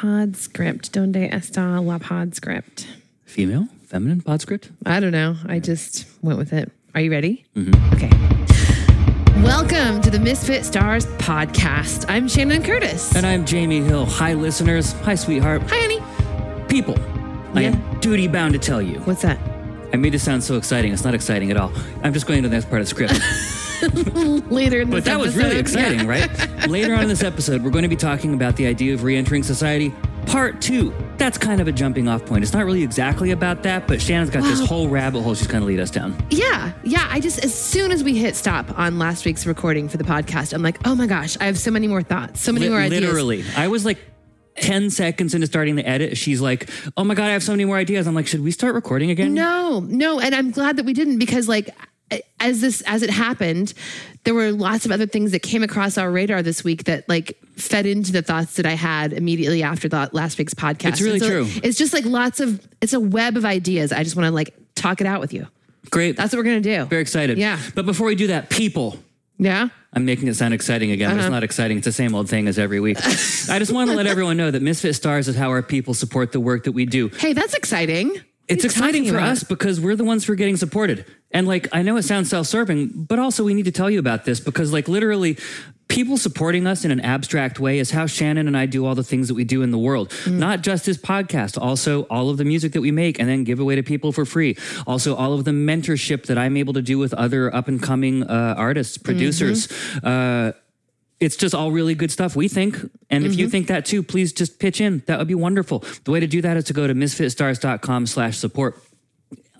Podscript. Donde está la Podscript? Female, feminine, podscript. I don't know. I just went with it. Are you ready? Mm-hmm. Okay. Welcome to the Misfit Stars podcast. I'm Shannon Curtis. And I'm Jamie Hill. Hi, listeners. Hi, sweetheart. Hi, honey. People, I Yeah. am duty bound to tell you. What's that? I made it sound so exciting. It's not exciting at all. I'm just going to the next part of the script. Later in this But that was really episode. exciting, Yeah. right? Later on in this episode, we're going to be talking about the idea of re entering society, part two. That's kind of a jumping off point. It's not really exactly about that, but Shannon's got this whole rabbit hole she's going to lead us down. Yeah, yeah. I just, as soon as we hit stop on last week's recording for the podcast, I'm like, oh my gosh, I have so many more thoughts, so many Li- more ideas. Literally. I was like 10 seconds into starting the edit. She's like, oh my God, I have so many more ideas. I'm like, should we start recording again? No, no, and I'm glad that we didn't because like as this as it happened, there were lots of other things that came across our radar this week that like fed into the thoughts that I had immediately after the last week's podcast. It's really so true. It's just like lots of it's a web of ideas. I just want to like talk it out with you. Great. That's what we're gonna do. Very excited. Yeah. But before we do that, people. Yeah. I'm making it sound exciting again, Uh-huh. it's not exciting. It's the same old thing as every week. I just want to let everyone know that Misfit Stars is how our people support the work that we do. Hey, that's exciting. It's exciting for about? us because we're the ones who are getting supported. And like, I know it sounds self serving, but also we need to tell you about this because, like, literally, people supporting us in an abstract way is how Shannon and I do all the things that we do in the world. Mm. Not just this podcast, also all of the music that we make and then give away to people for free. Also, all of the mentorship that I'm able to do with other up and coming uh, artists, producers. Mm-hmm. Uh, it's just all really good stuff, we think. And if Mm-hmm. you think that too, please just pitch in. That would be wonderful. The way to do that is to go to misfitstars.com slash support.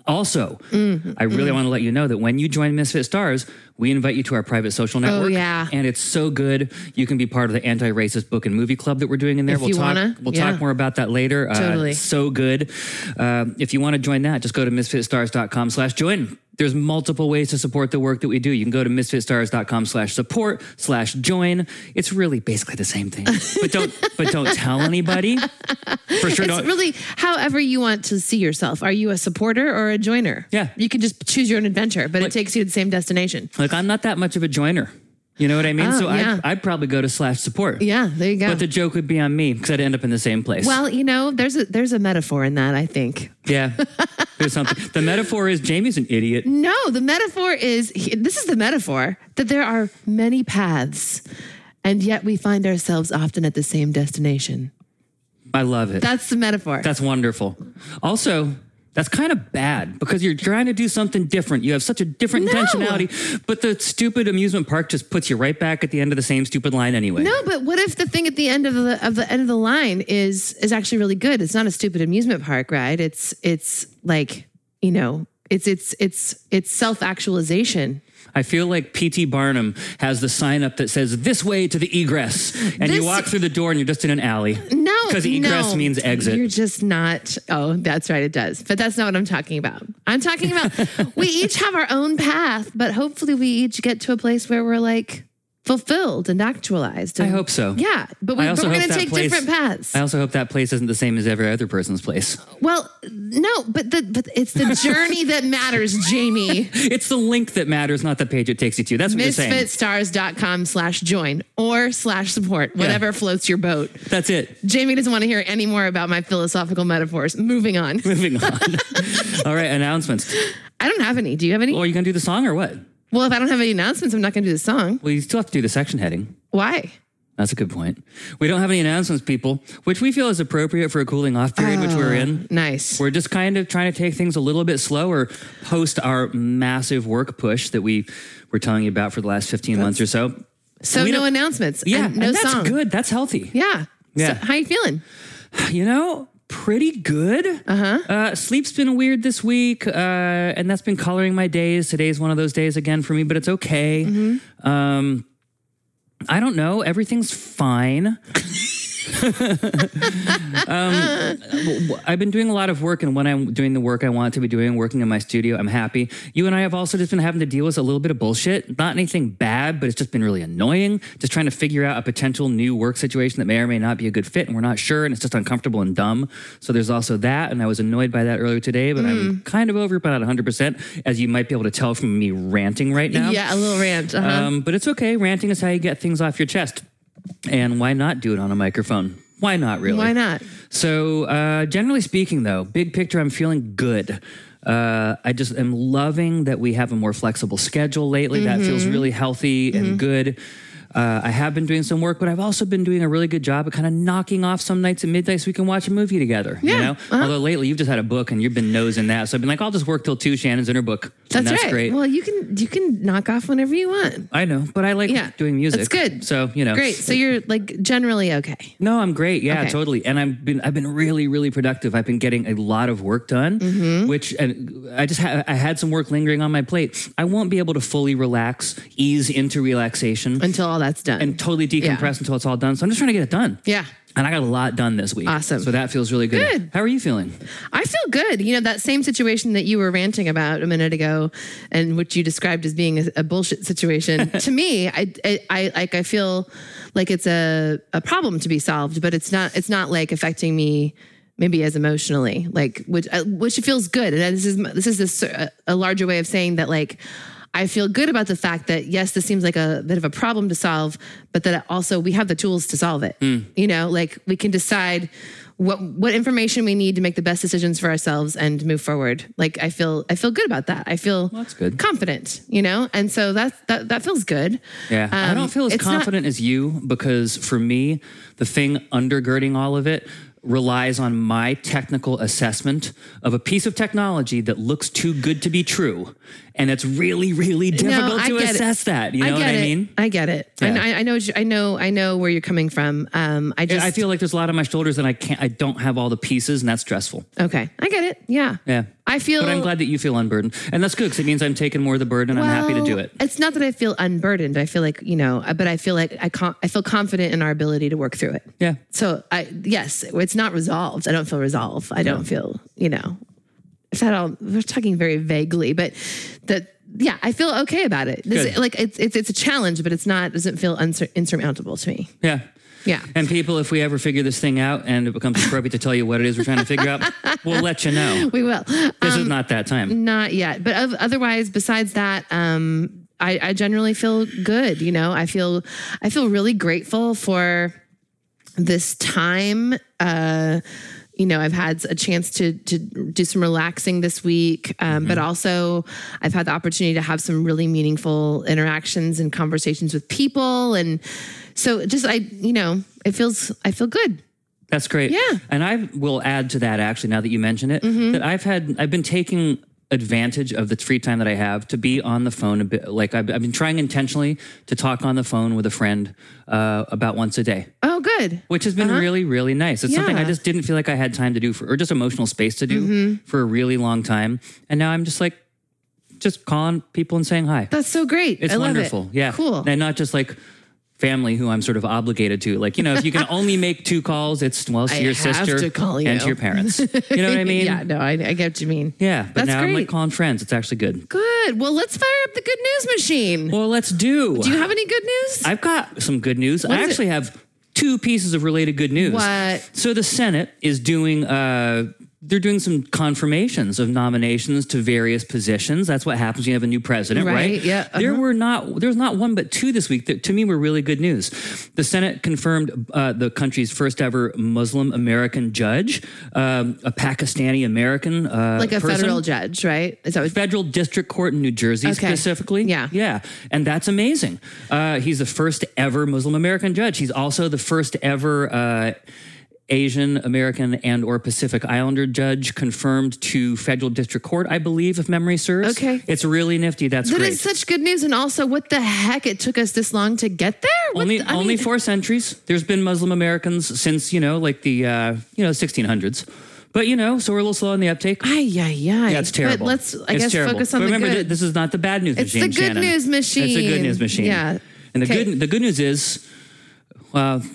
Also, Mm-hmm. I really want to let you know that when you join Misfit Stars, we invite you to our private social network. Oh, yeah. And it's so good. You can be part of the anti-racist book and movie club that we're doing in there. If we'll you talk wanna, we'll yeah. talk more about that later. Uh, Totally. so good. Um, if you want to join that, just go to misfitstars.com slash join. There's multiple ways to support the work that we do. You can go to misfitstars.com slash support slash join. It's really basically the same thing. But don't but don't tell anybody. For sure It's don't really however you want to see yourself. Are you a supporter or a joiner? Yeah. You can just choose your own adventure, but it takes you to the same destination. like I'm not that much of a joiner. You know what I mean? Oh, so yeah. I'd, I'd probably go to slash support. Yeah, there you go. But the joke would be on me because I'd end up in the same place. well, you know, there's a there's a metaphor in that, I think. yeah. There's something. The metaphor is Jamie's an idiot. No, the metaphor is this is the metaphor that there are many paths, and yet we find ourselves often at the same destination. I love it. That's the metaphor. That's wonderful. Also, that's kind of bad because you're trying to do something different. You have such a different No. intentionality, but the stupid amusement park just puts you right back at the end of the same stupid line anyway. no, but what if the thing at the end of the of the end of the line is is actually really good? It's not a stupid amusement park ride. It's it's like you know, it's it's it's it's self actualization. I feel like P.T. Barnum has the sign up that says "This way to the egress," and you walk through the door and you're just in an alley. No, because egress no. means exit. You're just not. Oh, that's right. It does, but that's not what I'm talking about. I'm talking about we each have our own path, but hopefully we each get to a place where we're like fulfilled and actualized. I hope so. Yeah, but, we, we're going to take place- different paths. I also hope that place isn't the same as every other person's place. well, no, but the but it's the journey that matters, Jamie. It's the link that matters, not the page it takes you to. That's what you're saying. Misfitstars.com slash join or slash support, whatever floats your boat. That's it. Jamie doesn't want to hear any more about my philosophical metaphors. Moving on. Moving on. All right, announcements. I don't have any. Do you have any? Well, are you gonna do the song or what? Well, if I don't have any announcements, I'm not going to do the song. Well, you still have to do the section heading. Why? That's a good point. We don't have any announcements, people, which we feel is appropriate for a cooling off period, which we're oh, in. Nice. We're just kind of trying to take things a little bit slower post our massive work push that we were telling you about for the last 15 months or so. so we no don't- announcements. Yeah, and no and that's song. good. That's healthy. Yeah. Yeah. So how you feeling? You know, pretty good. Uh-huh. Uh, sleep's been weird this week, uh, and that's been coloring my days. Today's one of those days again for me, but it's okay. Mm-hmm. Um, I don't know. Everything's fine. um, I've been doing a lot of work, and when I'm doing the work I want to be doing, working in my studio, I'm happy. You and I have also just been having to deal with a little bit of bullshit. Not anything bad, but it's just been really annoying. Just trying to figure out a potential new work situation that may or may not be a good fit, and we're not sure, and it's just uncomfortable and dumb. So there's also that, and I was annoyed by that earlier today, but I'm kind of over it, but not 100%, as you might be able to tell from me ranting right now. Yeah, a little rant. Uh-huh. Um, but it's okay. Ranting is how you get things off your chest. And why not do it on a microphone? Why not, really? Why not? So, uh, generally speaking, though, big picture, I'm feeling good. Uh, I just am loving that we have a more flexible schedule lately. That Mm-hmm. feels really healthy and good. Uh, I have been doing some work, but I've also been doing a really good job of kind of knocking off some nights at midnight so we can watch a movie together. You Yeah, know, uh-huh. although lately you've just had a book and you've been nosing that, so I've been like, I'll just work till two. Shannon's in her book. That's, that's right. great. Well, you can you can knock off whenever you want. I know, but I like Yeah, doing music. That's good. So you know, great. So you're like generally okay. No, I'm great. Yeah, Okay. totally. And I've been I've been really really productive. I've been getting a lot of work done, Mm-hmm. which and I just ha- I had some work lingering on my plate. I won't be able to fully relax, ease into relaxation, Until all that's done. and totally decompress until it's all done. So I'm just trying to get it done. yeah. And I got a lot done this week. Awesome. So that feels really good. Good. How are you feeling? I feel good. You know, that same situation that you were ranting about a minute ago and which you described as being a, a bullshit situation. to me, I, I, I like, I feel like it's a, a problem to be solved, but it's not, it's not like affecting me maybe as emotionally, like, which, uh, which feels good. And this is, this is this, uh, a larger way of saying that like, I feel good about the fact that yes, this seems like a bit of a problem to solve, but that also we have the tools to solve it. You know, like we can decide what what information we need to make the best decisions for ourselves and move forward. Like I feel I feel good about that. I feel that's good. confident, you know? And so that that that feels good. Yeah, I Um, don't feel as it's not- confident as you because for me, the thing undergirding all of it relies on my technical assessment of a piece of technology that looks too good to be true. And it's really, really difficult I to get it. assess that. You know I what get I it. mean? I get it. Yeah. And I, I know I know I know where you're coming from. Um I just I feel like there's a lot on my shoulders and I can't I don't have all the pieces and that's stressful. Okay. I get it. Yeah. Yeah. I feel But I'm glad that you feel unburdened. And that's good because it means I'm taking more of the burden and I'm happy to do Well, it. It's not that I feel unburdened. I feel like, you know, uh, but I feel like I con- I feel confident in our ability to work through it. Yeah. So I yes, it's not resolved. I don't feel resolved. I don't feel, you know, if that all we're talking very vaguely, but that yeah, I feel okay about it. This, like it's, it's it's a challenge, but it's not doesn't feel unsur- insurmountable to me. Yeah. Yeah. And people, if we ever figure this thing out and it becomes appropriate to tell you what it is we're trying to figure out, we'll let you know. We will. This is not that time. Not yet, but oth- otherwise, besides that, um, I, I generally feel good. You know, I feel I feel really grateful for this time. Uh, you know, I've had a chance to to do some relaxing this week, um, but also I've had the opportunity to have some really meaningful interactions and conversations with people, and so just I, you know, it feels I feel good. That's great. Yeah. Mm-hmm. And I will add to that actually, now that you mention it, that I've had, I've been taking advantage of the free time that I have to be on the phone a bit. Like I've, I've been trying intentionally to talk on the phone with a friend uh, about once a day, Oh, good. which has been really, really nice. It's something I Uh-huh. Yeah. Mm-hmm. just didn't feel like I had time to do for, or just emotional space to do for a really long time. And now I'm just like, just calling people and saying hi. That's so great. It's I love wonderful. It. Yeah. Cool. And not just like family who I'm sort of obligated to. Like, you know, if you can only make two calls, it's well, it's I to your have sister to call and to your parents. You know what I mean? yeah, no, I, I get what you mean. Yeah. But That's now I'm like calling friends. It's actually good. Good. Well, let's fire up the good news machine. Well, let's do. Do you have any good news? I've got some good news. I is it? actually have two pieces of related good news. What? So the Senate is doing uh they're doing some confirmations of nominations to various positions. That's what happens when you have a new president, right? Right, yeah, There uh-huh. were not there's not one but two this week that to me were really good news. The Senate confirmed uh, the country's first ever Muslim American judge, um, a Pakistani American uh, like a person federal judge, right? Is that what? federal district court in New Jersey Okay. specifically. Yeah. Yeah. And that's amazing. Uh, he's the first ever Muslim American judge. He's also the first ever uh, Asian American and or Pacific Islander judge confirmed to federal district court, I believe, if memory serves. Okay. It's really nifty. That's That great. is such good news. And also, what the heck? It took us this long to get there? What only the- only mean, four centuries. There's been Muslim Americans since, you know, like the uh, you know, 1600s. But you know, so we're a little slow on the uptake. Ay, ay, ay. Yeah, it's terrible. But let's, I It's guess, terrible. focus on but the remember, good. th- this is not the bad news machine. It's the good Shannon. news machine. It's the good news machine. Yeah. And the Okay. good the good news is, well, there,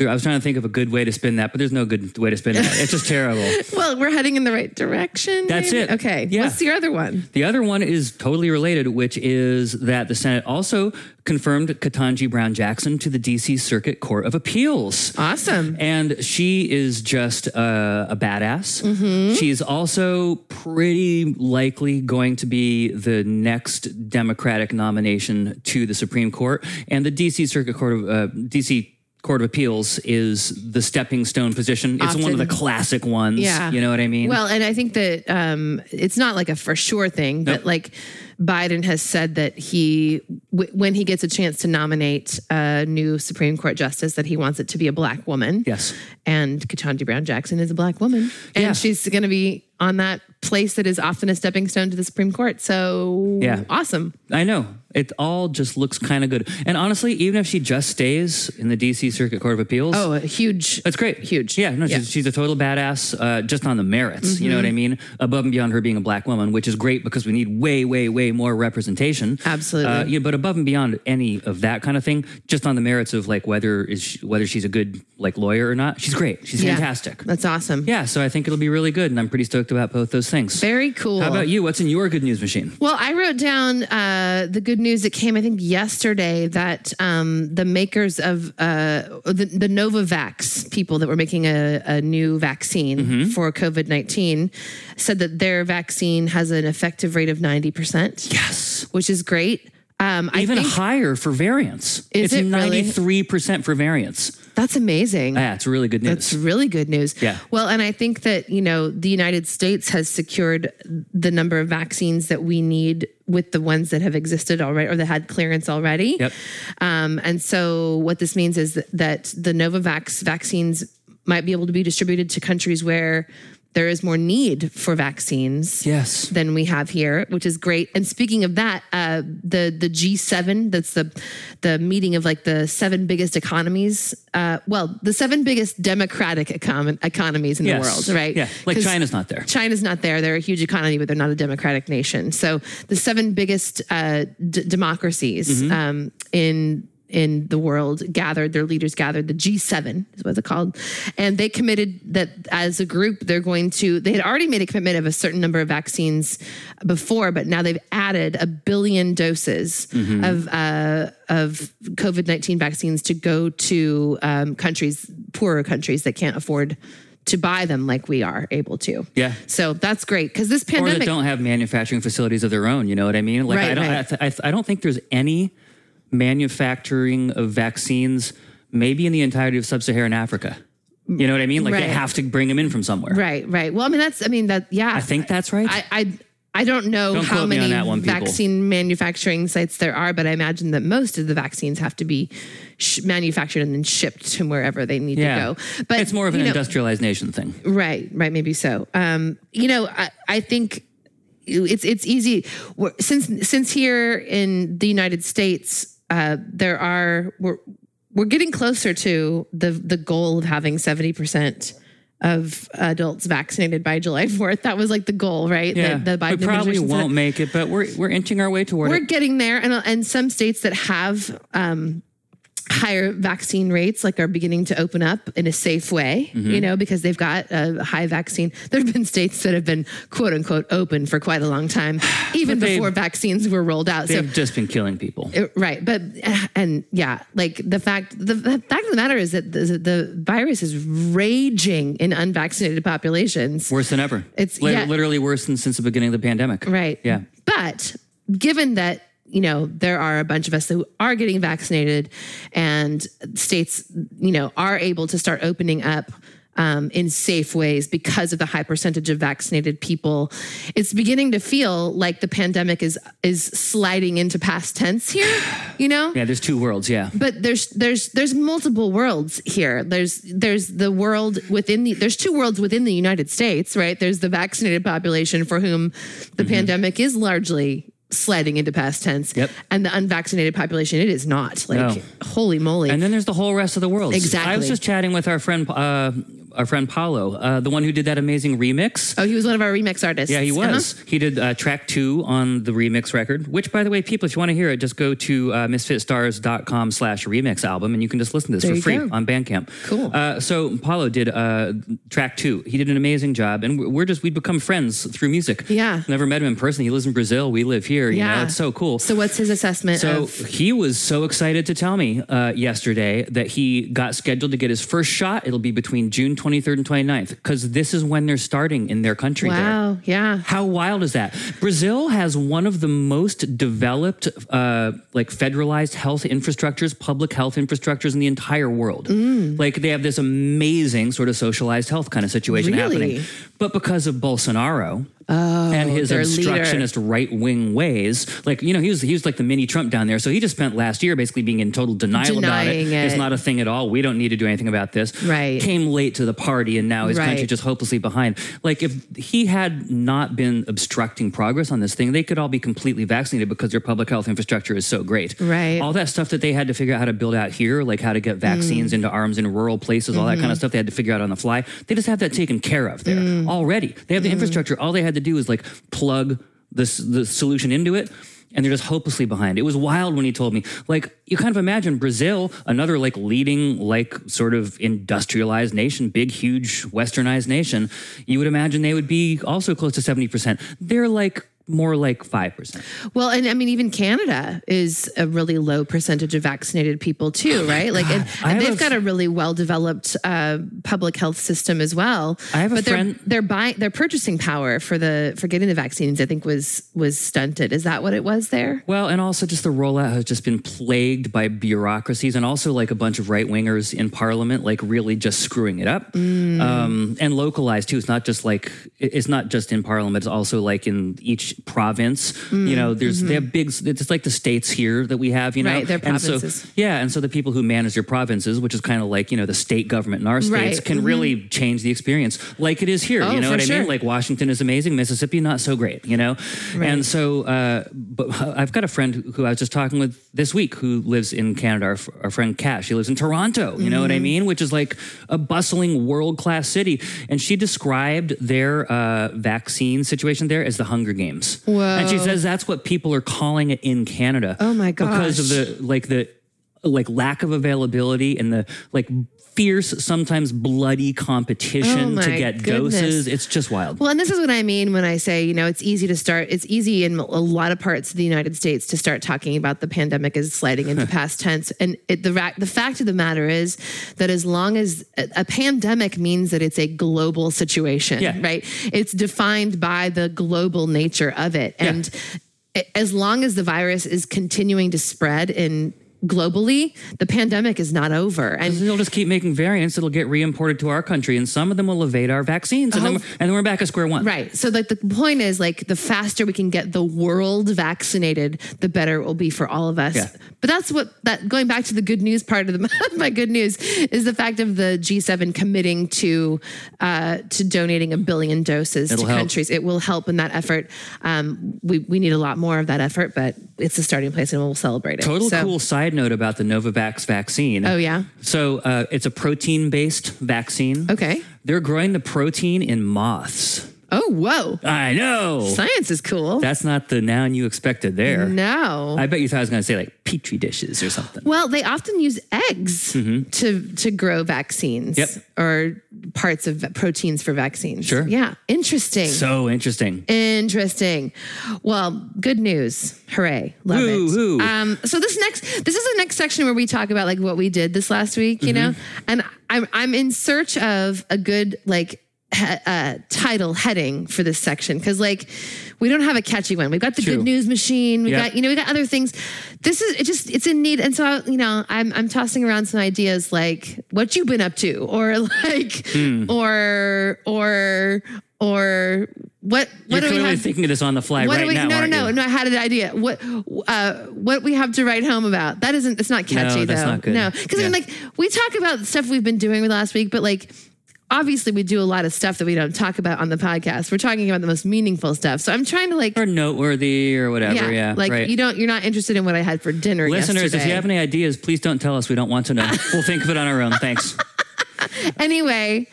I was trying to think of a good way to spin that, but there's no good way to spin that. It's just terrible. well, we're heading in the right direction. That's maybe? it. Okay. Yeah. What's your other one? The other one is totally related, which is that the Senate also confirmed Ketanji Brown Jackson to the D.C. Circuit Court of Appeals. Awesome. And she is just uh, a badass. Mm-hmm. She's also pretty likely going to be the next Democratic nomination to the Supreme Court. And the DC Circuit Court of uh, DC Court of Appeals is the stepping stone position. It's one of the classic ones. Yeah. You know what I mean? Well, and I think that um, it's not like a for sure thing, but like Biden has said that he, w- when he gets a chance to nominate a new Supreme Court justice, that he wants it to be a black woman. yes. And Ketanji Brown Jackson is a black woman, and Yeah. she's going to be on that place that is often a stepping stone to the Supreme Court. So Yeah. awesome. I know. It all just looks kind of good. And honestly, even if she just stays in the DC Circuit Court of Appeals, Oh, a huge. That's great. Huge. Yeah, no, Yeah. Mm-hmm. She's, she's a total badass uh, just on the merits. You know what I mean? Above and beyond her being a black woman, which is great because we need way, way, way more representation. Absolutely. Uh, yeah, but above and beyond any of that kind of thing, just on the merits of like whether is she, whether she's a good like lawyer or not, she's great. She's Yeah. fantastic. That's awesome. Yeah, so I think it'll be really good, and I'm pretty stoked about both those things. Very cool. How about you? What's in your good news machine? Well, I wrote down uh, the good news that came, I think, yesterday that um, the makers of uh, the, the Novavax people that were making a, a new vaccine Mm-hmm. for COVID 19 said that their vaccine has an effective rate of 90%, Yes. which is great. Um, I Even higher for variants. Is it's it 93% for variants. that's amazing. Yeah, it's really good news. That's really good news. Yeah. Well, and I think that, you know, the United States has secured the number of vaccines that we need with the ones that have existed already or that had clearance already. Yep. Um, and so what this means is that the Novavax vaccines might be able to be distributed to countries where there is more need for vaccines yes. than we have here, which is great. And speaking of that, uh, the the G7, that's the the meeting of like the seven biggest economies. Uh, well, the seven biggest democratic econ- economies in Yes. the world, right? Yeah, like China's not there. China's not there. They're a huge economy, but they're not a democratic nation. So the seven biggest uh, d- democracies Mm-hmm. um, in in the world gathered. Their leaders gathered. The G7 is what it's called, and they committed that as a group they're going to. They had already made a commitment of a certain number of vaccines before, but now they've added a billion doses Mm-hmm. of uh, of COVID nineteen vaccines to go to um, countries, poorer countries that can't afford. To buy them like we are able to. Yeah. So that's great because this or that pandemic. don't have manufacturing facilities of their own. You know what I mean? Like Right, I don't, right. I, th- I, I don't think there's any manufacturing of vaccines, maybe in the entirety of sub-Saharan Africa. You know what I mean? Like Right. they have to bring them in from somewhere. Right, right. Well, I mean that's. I mean that. Yeah. I think that's right. I. I I don't know Don't how many one, vaccine manufacturing sites there are, but I imagine that most of the vaccines have to be sh- manufactured and then shipped to wherever they need yeah, to go. But it's more of an know, industrialized nation thing. Right, right, maybe so. Um, you know, I, I think it's it's easy since since here in the United States, uh, there are we're we're getting closer to the the goal of having seventy percent of adults vaccinated by July fourth. That was like the goal, right? Yeah, the, the we probably won't make it, but we're we're inching our way toward it. we're getting there and and some states that have um higher vaccine rates like are beginning to open up in a safe way Mm-hmm. you know because they've got a high vaccine there have been states that have been quote unquote open for quite a long time even before vaccines were rolled out so They've just been killing people. uh, right but uh, and yeah like the fact the, the fact of the matter is that the, the virus is raging in unvaccinated populations Worse than ever. It's- Li- yeah. literally worse than since the beginning of the pandemic. Right. Yeah. But given that, you know, there are a bunch of us who are getting vaccinated and states, you know, are able to start opening up um, in safe ways because of the high percentage of vaccinated people, it's beginning to feel like the pandemic is is sliding into past tense here, you know? Yeah, there's two worlds. Yeah. but there's there's there's multiple worlds here there's there's the world within the there's two worlds within the united states right there's the vaccinated population for whom the pandemic is largely sliding into past tense. Yep. and the unvaccinated population it is not like No. holy moly And then there's the whole rest of the world. Exactly. I was just chatting with our friend, uh, our friend Paulo, uh, the one who did that amazing remix. oh he was one of our remix artists Yeah, he Uh-huh. was. He did uh, track two on the remix record, which, by the way, people, if you want to hear it, just go to uh, misfitstars.com slash remix album and you can just listen to this There for free go. on Bandcamp. Cool. Uh, so Paulo did uh, track two. He did an amazing job. And we're- just, we've become friends through music. Yeah. Never met him in person. He lives in Brazil. We live here. You know, Yeah. it's so cool. so what's his assessment So of he was so excited to tell me uh, yesterday that he got scheduled to get his first shot. It'll be between June 23rd, and 29th because this is when they're starting in their country. there. Wow. Yeah. How wild is that? Brazil has one of the most developed, uh, like federalized health infrastructures, public health infrastructures in the entire world. Mm. Like they have this amazing sort of socialized health kind of situation Really? happening. But because of Bolsonaro, and his Oh, their leader. obstructionist right wing ways. Like, you know, he was he was like the mini Trump down there. So he just spent last year basically being in total denial about it. Denying It's not a thing at all. We don't need to do anything about this. Right. Came late to the party and now his country just hopelessly behind. Like if he had not been obstructing progress on this thing, they could all be completely vaccinated because their public health infrastructure is so great. Right. All that stuff that they had to figure out how to build out here, like how to get vaccines Mm. into arms in rural places, all that Mm-hmm. kind of stuff they had to figure out on the fly. They just have that taken care of there Mm. already. They have the infrastructure. All they had to do is like plug this the solution into it. And they're just hopelessly behind. It was wild when he told me. Like you kind of imagine Brazil, another like leading, like sort of industrialized nation, big, huge, westernized nation. You would imagine they would be also close to seventy percent. They're like more like five percent. Well, and I mean, even Canada is a really low percentage of vaccinated people too, right? Like, and, and they've a- got a really well developed uh, public health system as well. I have a but friend- Their, their buying, their purchasing power for the for getting the vaccines, I think, was was stunted. Is that what it was there? Well, and also just the rollout has just been plagued by bureaucracies and also like a bunch of right wingers in parliament, like really just screwing it up. Um, and localized too. It's not just like, it's not just in parliament, it's also like in each province. You know, there's, they have big, it's like the states here that we have, you know? Right, they're And so- provinces. yeah. And so the people who manage your provinces, which is kind of like, you know, the state government in our states, Right, can really change the experience like it is here. Oh, you know what I sure. mean? Like Washington is amazing, Mississippi not so great, you know? And so, uh, but I've got a friend who I was just talking with this week who lives in Canada, our, our friend Kat. She lives in Toronto, you know what I Mm-hmm. mean? Which is like a bustling world class city. And she described their uh, vaccine situation there as the Hunger Games. Whoa. And she says that's what people are calling it in Canada. Oh my gosh. Because of the, like the, like lack of availability and the like fierce, sometimes bloody competition Oh to get goodness. doses. It's just wild. Well, and this is what I mean when I say, you know, it's easy to start. It's easy in a lot of parts of the United States to start talking about the pandemic as sliding into past tense. And it, the ra- the fact of the matter is that as long as a, a pandemic means that it's a global situation, Yeah. right? It's defined by the global nature of it, and a- as long as the virus is continuing to spread in globally, the pandemic is not over. And They'll just keep making variants that'll get re-imported to our country, and some of them will evade our vaccines, and, then, Oh. we're, and then we're back at square one. Right. So like the point is like the faster we can get the world vaccinated, the better it will be for all of us. Yeah. But that's what that going back to the good news part of the my good news is the fact of the G7 committing to uh, to donating a billion doses It'll to help. countries. It will help in that effort. Um, we we need a lot more of that effort, but it's a starting place and we'll celebrate it. Total So- cool side note about the Novavax vaccine. Oh yeah. So uh, it's a protein-based vaccine. Okay. They're growing the protein in moths. Oh whoa. I know. Science is cool. That's not the noun you expected there. no. I bet you thought I was going to say like petri dishes or something. Well, they often use eggs to to grow vaccines Mm-hmm. Yep. or parts of proteins for vaccines. Sure. Yeah. Interesting. So interesting. Interesting. Well, good news. Hooray. Love Woo, it. woo. Um, so this next this is the next section where we talk about like what we did this last week, you know? Mm-hmm. And I'm I'm in search of a good like he, uh, title heading for this section because like we don't have a catchy one. We've got the True. good news machine. We Yeah. got you know we got other things. This is it just it's in need. And so you know I'm I'm tossing around some ideas like what you've been up to or like Hmm. or or or what You're what do we clearly have? thinking of this on the fly What right we? now. no, no, no, no. I had an idea. What, uh, what we have to write home about? That isn't. It's not catchy No, that's though. not good. No, because I Yeah. mean, like we talk about stuff we've been doing with last week, but like. Obviously, we do a lot of stuff that we don't talk about on the podcast. We're talking about the most meaningful stuff. So I'm trying to like, Or noteworthy or whatever. yeah, Yeah. like right. you don't, you're not interested in what I had for dinner. Listeners, if you have any ideas, please don't tell us. We don't want to know. we'll think of it on our own. Thanks. anyway,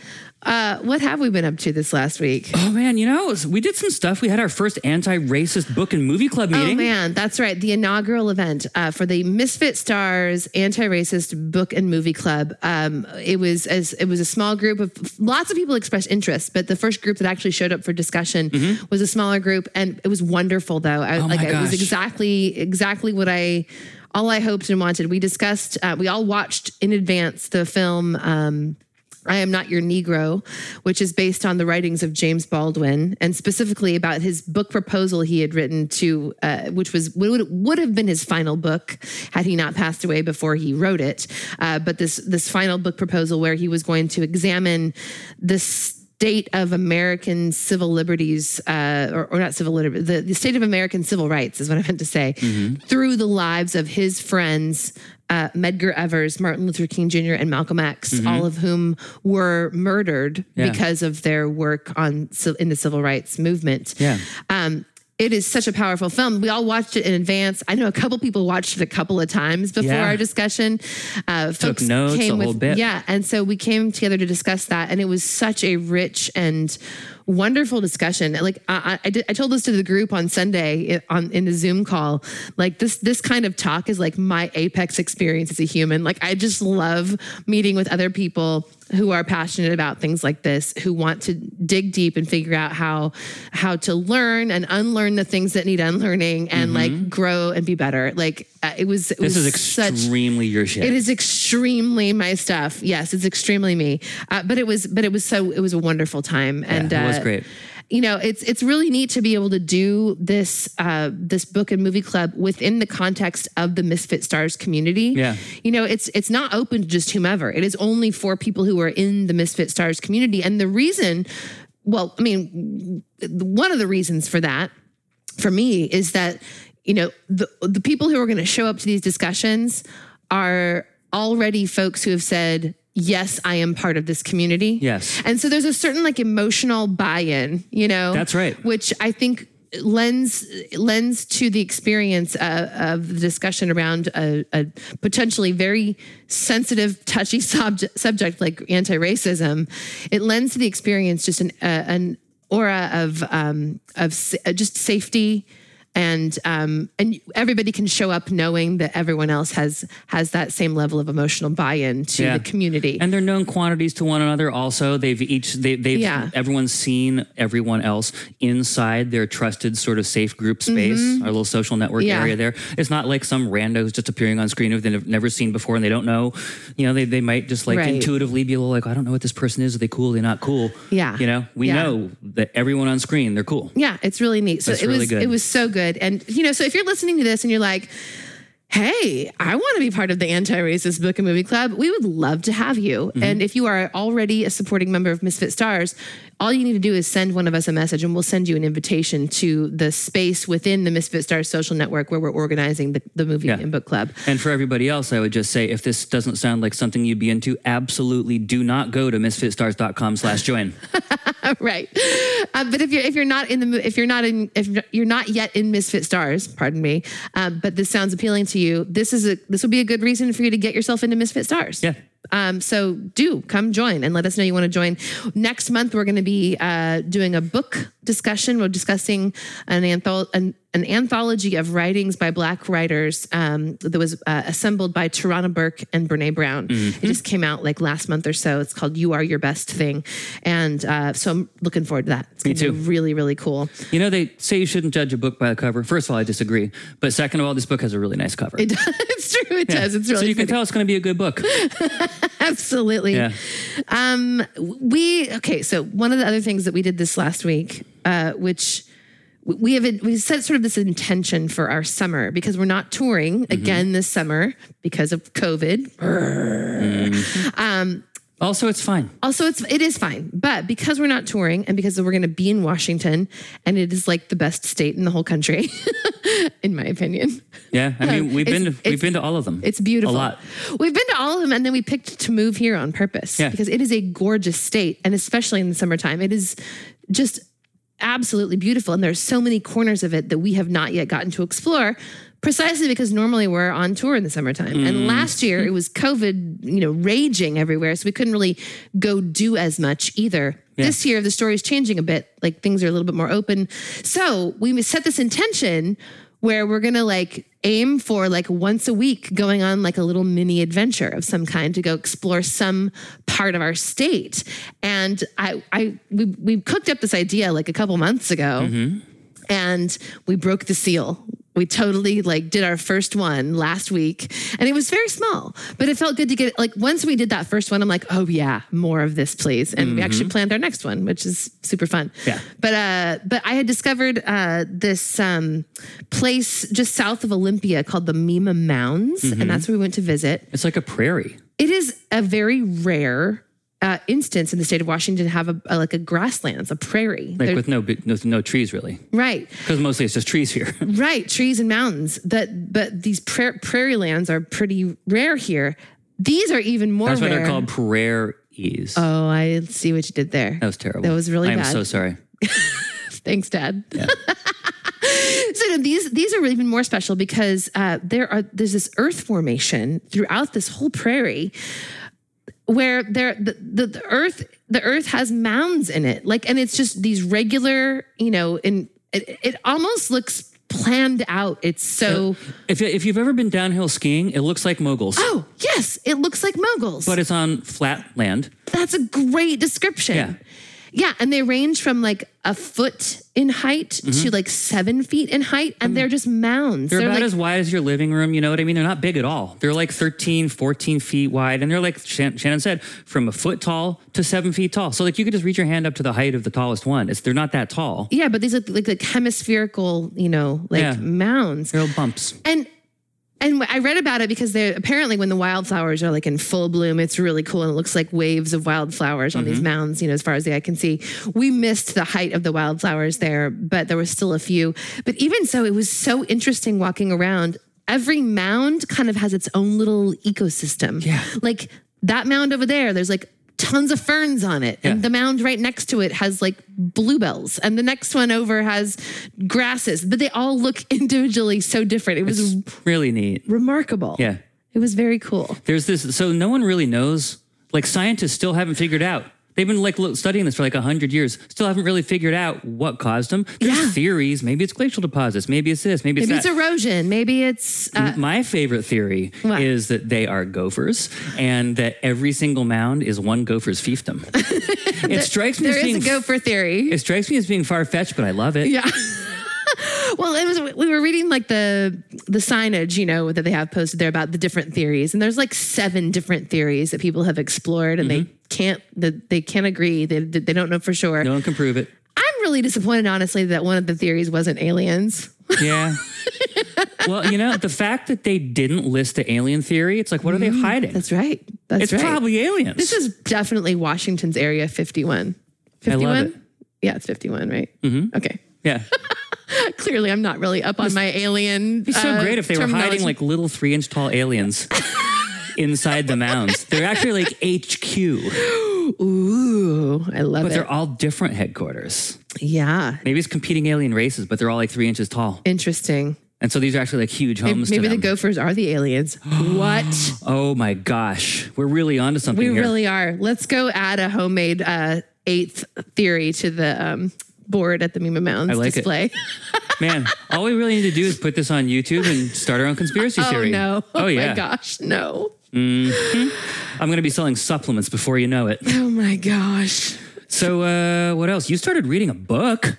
uh, what have we been up to this last week? Oh man, you know, we did some stuff. We had our first anti-racist book and movie club meeting. Oh man, that's right. The inaugural event uh, for the Misfit Stars Anti-Racist Book and Movie Club. Um, it was as it was a small group of lots of people expressed interest, but the first group that actually showed up for discussion was a smaller group, and it was wonderful. Though, I, Mm-hmm. Oh like it was exactly exactly what I. All I hoped and wanted. We discussed. Uh, we all watched in advance the film. Um, I Am Not Your Negro, which is based on the writings of James Baldwin and specifically about his book proposal he had written to, uh, which was would, would have been his final book had he not passed away before he wrote it. Uh, but this this final book proposal where he was going to examine the state of American civil liberties, uh, or, or, not civil liberties, the, the, state of American civil rights is what I meant to say, mm-hmm. through the lives of his friends, uh, Medgar Evers, Martin Luther King Jr., and Malcolm X, mm-hmm. all of whom were murdered yeah. because of their work on in the civil rights movement. Yeah. Um, it is such a powerful film. We all watched it in advance. I know a couple people watched it a couple of times before yeah. our discussion. Uh, Took notes came a whole bit. Yeah, and so we came together to discuss that, and it was such a rich and wonderful discussion. Like I, I, did, I told this to the group on Sunday on in the Zoom call. Like this, this kind of talk is like my apex experience as a human. Like I just love meeting with other people who are passionate about things like this, who want to dig deep and figure out how how to learn and unlearn the things that need unlearning and mm-hmm. like grow and be better. Like uh, it was. It this was is extremely such, your shit. It is extremely my stuff. Yes, it's extremely me. Uh, but it was. But it was so. It was a wonderful time. And yeah, it was great. you know it's it's really neat to be able to do this uh, this book and movie club within the context of the misfit stars community. Yeah. You know it's it's not open to just whomever. It is only for people who are in the misfit stars community. And the reason well i mean one of the reasons for that for me is that you know the the people who are going to show up to these discussions are already folks who have said yes, I am part of this community. Yes. And so there's a certain like emotional buy-in, you know. That's right. Which I think lends lends to the experience uh, of the discussion around a, a, potentially very sensitive, touchy subject, subject like anti-racism. It lends to the experience just an uh, an aura of um, of just safety and um, and everybody can show up knowing that everyone else has has that same level of emotional buy-in to yeah. the community and they're known quantities to one another also they've each they, they've yeah. everyone's seen everyone else inside their trusted sort of safe group space mm-hmm. our little social network yeah. area there it's not like some rando who's just appearing on screen who they've never seen before and they don't know you know they, they might just like right. intuitively be a little like i don't know what this person is are they cool are they not cool yeah you know we know that everyone on screen they're cool yeah it's really neat so That's it really was good. it was so good good. And, you know, so if you're listening to this and you're like, hey, I want to be part of the Anti Racist Book and Movie Club, we would love to have you. Mm-hmm. And if you are already a supporting member of Misfit Stars, all you need to do is send one of us a message and we'll send you an invitation to the space within the Misfit Stars social network where we're organizing the, the movie yeah. and book club. And for everybody else, I would just say if this doesn't sound like something you'd be into, absolutely do not go to misfitstars.com slash join. right. Uh, but if you're if you're not in the if you're not in if you're not yet in Misfit Stars, pardon me, um, but this sounds appealing to you, this is a this would be a good reason for you to get yourself into Misfit Stars. Yeah. Um, so do come join and let us know you want to join. Next month, we're going to be uh, doing a book discussion. We're discussing an, an, an anthology of writings by Black writers um, that was uh, assembled by Tarana Burke and Brene Brown. Mm-hmm. It just came out like last month or so. It's called You Are Your Best Thing. And uh, so I'm looking forward to that. It's Me too. really, really cool. You know, they say you shouldn't judge a book by the cover. First of all, I disagree. But second of all, this book has a really nice cover. It does. it's true. It yeah. does. It's really So you can tell it's going to be a good book. Absolutely. Yeah. Um, we, okay, so one of the other things that we did this last week, uh, which we have we set sort of this intention for our summer because we're not touring mm-hmm. again this summer because of COVID. Mm-hmm. Um, also, it's fine. Also, it's it is fine, but because we're not touring and because we're going to be in Washington, and it is like the best state in the whole country, in my opinion. Yeah, I mean, we've been to, we've been to all of them. It's beautiful. A lot. We've been to all of them, and then we picked to move here on purpose yeah. because it is a gorgeous state, and especially in the summertime, it is just absolutely beautiful. And there's so many corners of it that we have not yet gotten to explore precisely because normally we're on tour in the summertime. Mm. And last year it was COVID, you know, raging everywhere. So we couldn't really go do as much either. Yeah. This year the story is changing a bit. Like things are a little bit more open. So we set this intention where we're gonna like aim for like once a week going on like a little mini adventure of some kind to go explore some part of our state. And I I we we cooked up this idea like a couple months ago. Mm-hmm and we broke the seal we totally like did our first one last week and it was very small but it felt good to get like once we did that first one i'm like oh yeah more of this please and we actually planned our next one which is super fun Yeah. but uh but i had discovered uh this um place just south of olympia called the mima mounds and that's where we went to visit It's like a prairie. it is a very rare uh, instance in the state of Washington have a, a like a grasslands, a prairie. Like There- with no, no no trees really, right, because mostly it's just trees here. right, trees and mountains. That but these pra- prairie lands are pretty rare here. These are even more That's why rare. they're called prairies. Oh, I see what you did there. that was terrible. that was really I am bad. so sorry. Thanks, Dad. so no, these these are even more special because uh, there are there's this earth formation throughout this whole prairie where there the, the, the earth the earth has mounds in it like and it's just these regular you know and it, it almost looks planned out it's so If if you've ever been downhill skiing, it looks like moguls, oh yes it looks like moguls but it's on flat land. That's a great description. Yeah. Yeah. And they range from like a foot in height to like seven feet in height. And they're just mounds. Mm-hmm. They're, about like, as wide as your living room. You know what I mean? They're not big at all. They're like 13, 14 feet wide. And they're like Shannon said, from a foot tall to seven feet tall. So like you could just reach your hand up to the height of the tallest one. It's They're not that tall. yeah, but these are like, like hemispherical, you know, like Yeah. mounds. They're little bumps. And and I read about it because they're apparently when the wildflowers are like in full bloom, it's really cool and it looks like waves of wildflowers on these mm-hmm. mounds, you know, as far as the eye can see. We missed the height of the wildflowers there, but there was still a few. But even so, it was so interesting walking around. Every mound kind of has its own little ecosystem. Yeah. Like that mound over there, there's like tons of ferns on it. And Yeah. the mound right next to it has like bluebells. And the next one over has grasses, but they all look individually so different. It was Really neat. remarkable. Yeah. It was very cool. There's this, so no one really knows. Like scientists still haven't figured out. They've been like studying this for like a hundred years. Still haven't really figured out what caused them. There's Yeah. theories. Maybe it's glacial deposits. Maybe it's this. Maybe it's Maybe that. it's erosion. Maybe it's uh, My favorite theory What? is that they are gophers and that every single mound is one gopher's fiefdom. it strikes me there as is being a gopher theory. it strikes me as being far fetched, but I love it. Yeah. well, it was we were reading like the the signage, you know, that they have posted there about the different theories, and there's like seven different theories that people have explored, and Mm-hmm. they can't that they can't agree. They they don't know for sure. No one can prove it. I'm really disappointed, honestly, that one of the theories wasn't aliens. Yeah. well, you know, the fact that they didn't list the alien theory, it's like, what are they hiding? Mm, That's right. That's it's right. probably aliens. this is definitely Washington's area 51. 51? love it. Yeah, it's 51, right? Mm-hmm. Okay. yeah. Clearly, I'm not really up on my alien. It'd be so uh, great if they were hiding like little three inch tall aliens inside the mounds. They're actually like HQ, Ooh, I love but it. But they're all different headquarters. yeah, Maybe it's competing alien races, but they're all like three inches tall. interesting. And so these are actually like huge homes. Maybe to the gophers are the aliens. what? Oh my gosh, we're really onto something We here. really are. Let's go add a homemade uh, eighth theory to the um, board at the Mima Mounds I like it. display. Man, all we really need to do is put this on YouTube and start our own conspiracy oh theory. Oh no! Oh, yeah. my gosh! No! I'm going to be selling supplements before you know it. Oh my gosh! So, uh, what else? You started reading a book.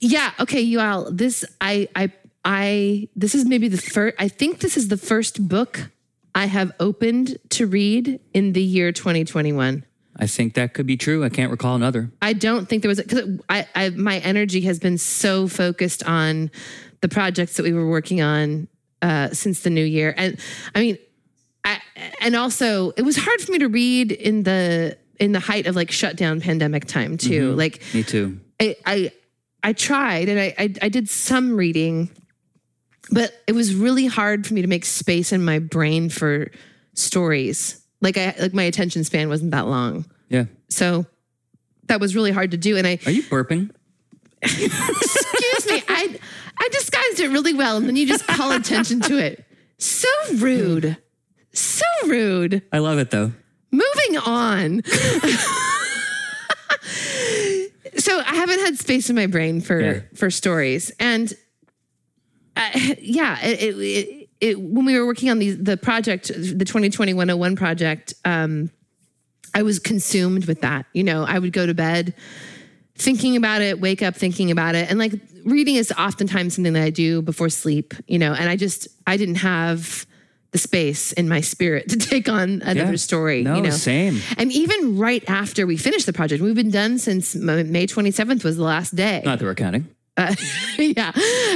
Yeah. Okay, you all. This I I I this is maybe the first. I think this is the first book I have opened to read in the year 2021. I think that could be true. I can't recall another. I don't think there was because I, I my energy has been so focused on the projects that we were working on uh, since the new year, and I mean, I and also it was hard for me to read in the in the height of like shutdown pandemic time too. Like Me too. I, I I tried and I, I I did some reading, but it was really hard for me to make space in my brain for stories. Like I like my attention span wasn't that long. Yeah. So that was really hard to do. And I Are you burping? excuse me, I I disguised it really well, and then you just call attention to it. So rude. So rude. I love it though. Moving on. so I haven't had space in my brain for Yeah. for stories, and uh, yeah, it, it, it, it, when we were working on the the project, the 2020 101 project, um, I was consumed with that. You know, I would go to bed thinking about it, wake up thinking about it. And like reading is oftentimes something that I do before sleep, you know, and I just, I didn't have the space in my spirit to take on another Yeah. story, No, you know. same. And even right after we finished the project, we've been done since May 27th was the last day. Not that we're counting. Uh, yeah.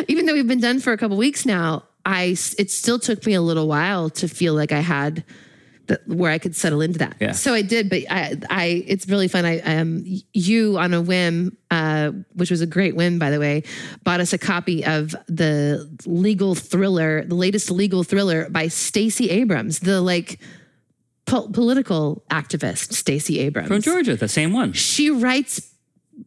Even though we've been done for a couple weeks now, I it still took me a little while to feel like I had the, where I could settle into that. Yeah. So I did, but I, I it's really fun. I um you on a whim, uh, which was a great whim by the way, bought us a copy of the legal thriller, the latest legal thriller by Stacey Abrams, the like po- political activist Stacey Abrams From Georgia, the same one. she writes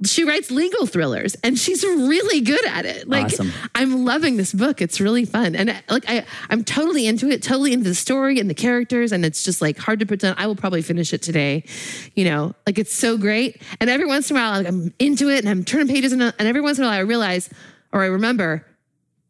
she writes legal thrillers and she's really good at it like Awesome. i'm loving this book it's really fun and uh, like i i'm totally into it totally into the story and the characters and it's just like hard to put down i will probably finish it today you know like it's so great and every once in a while like, i'm into it and i'm turning pages and, and every once in a while i realize or i remember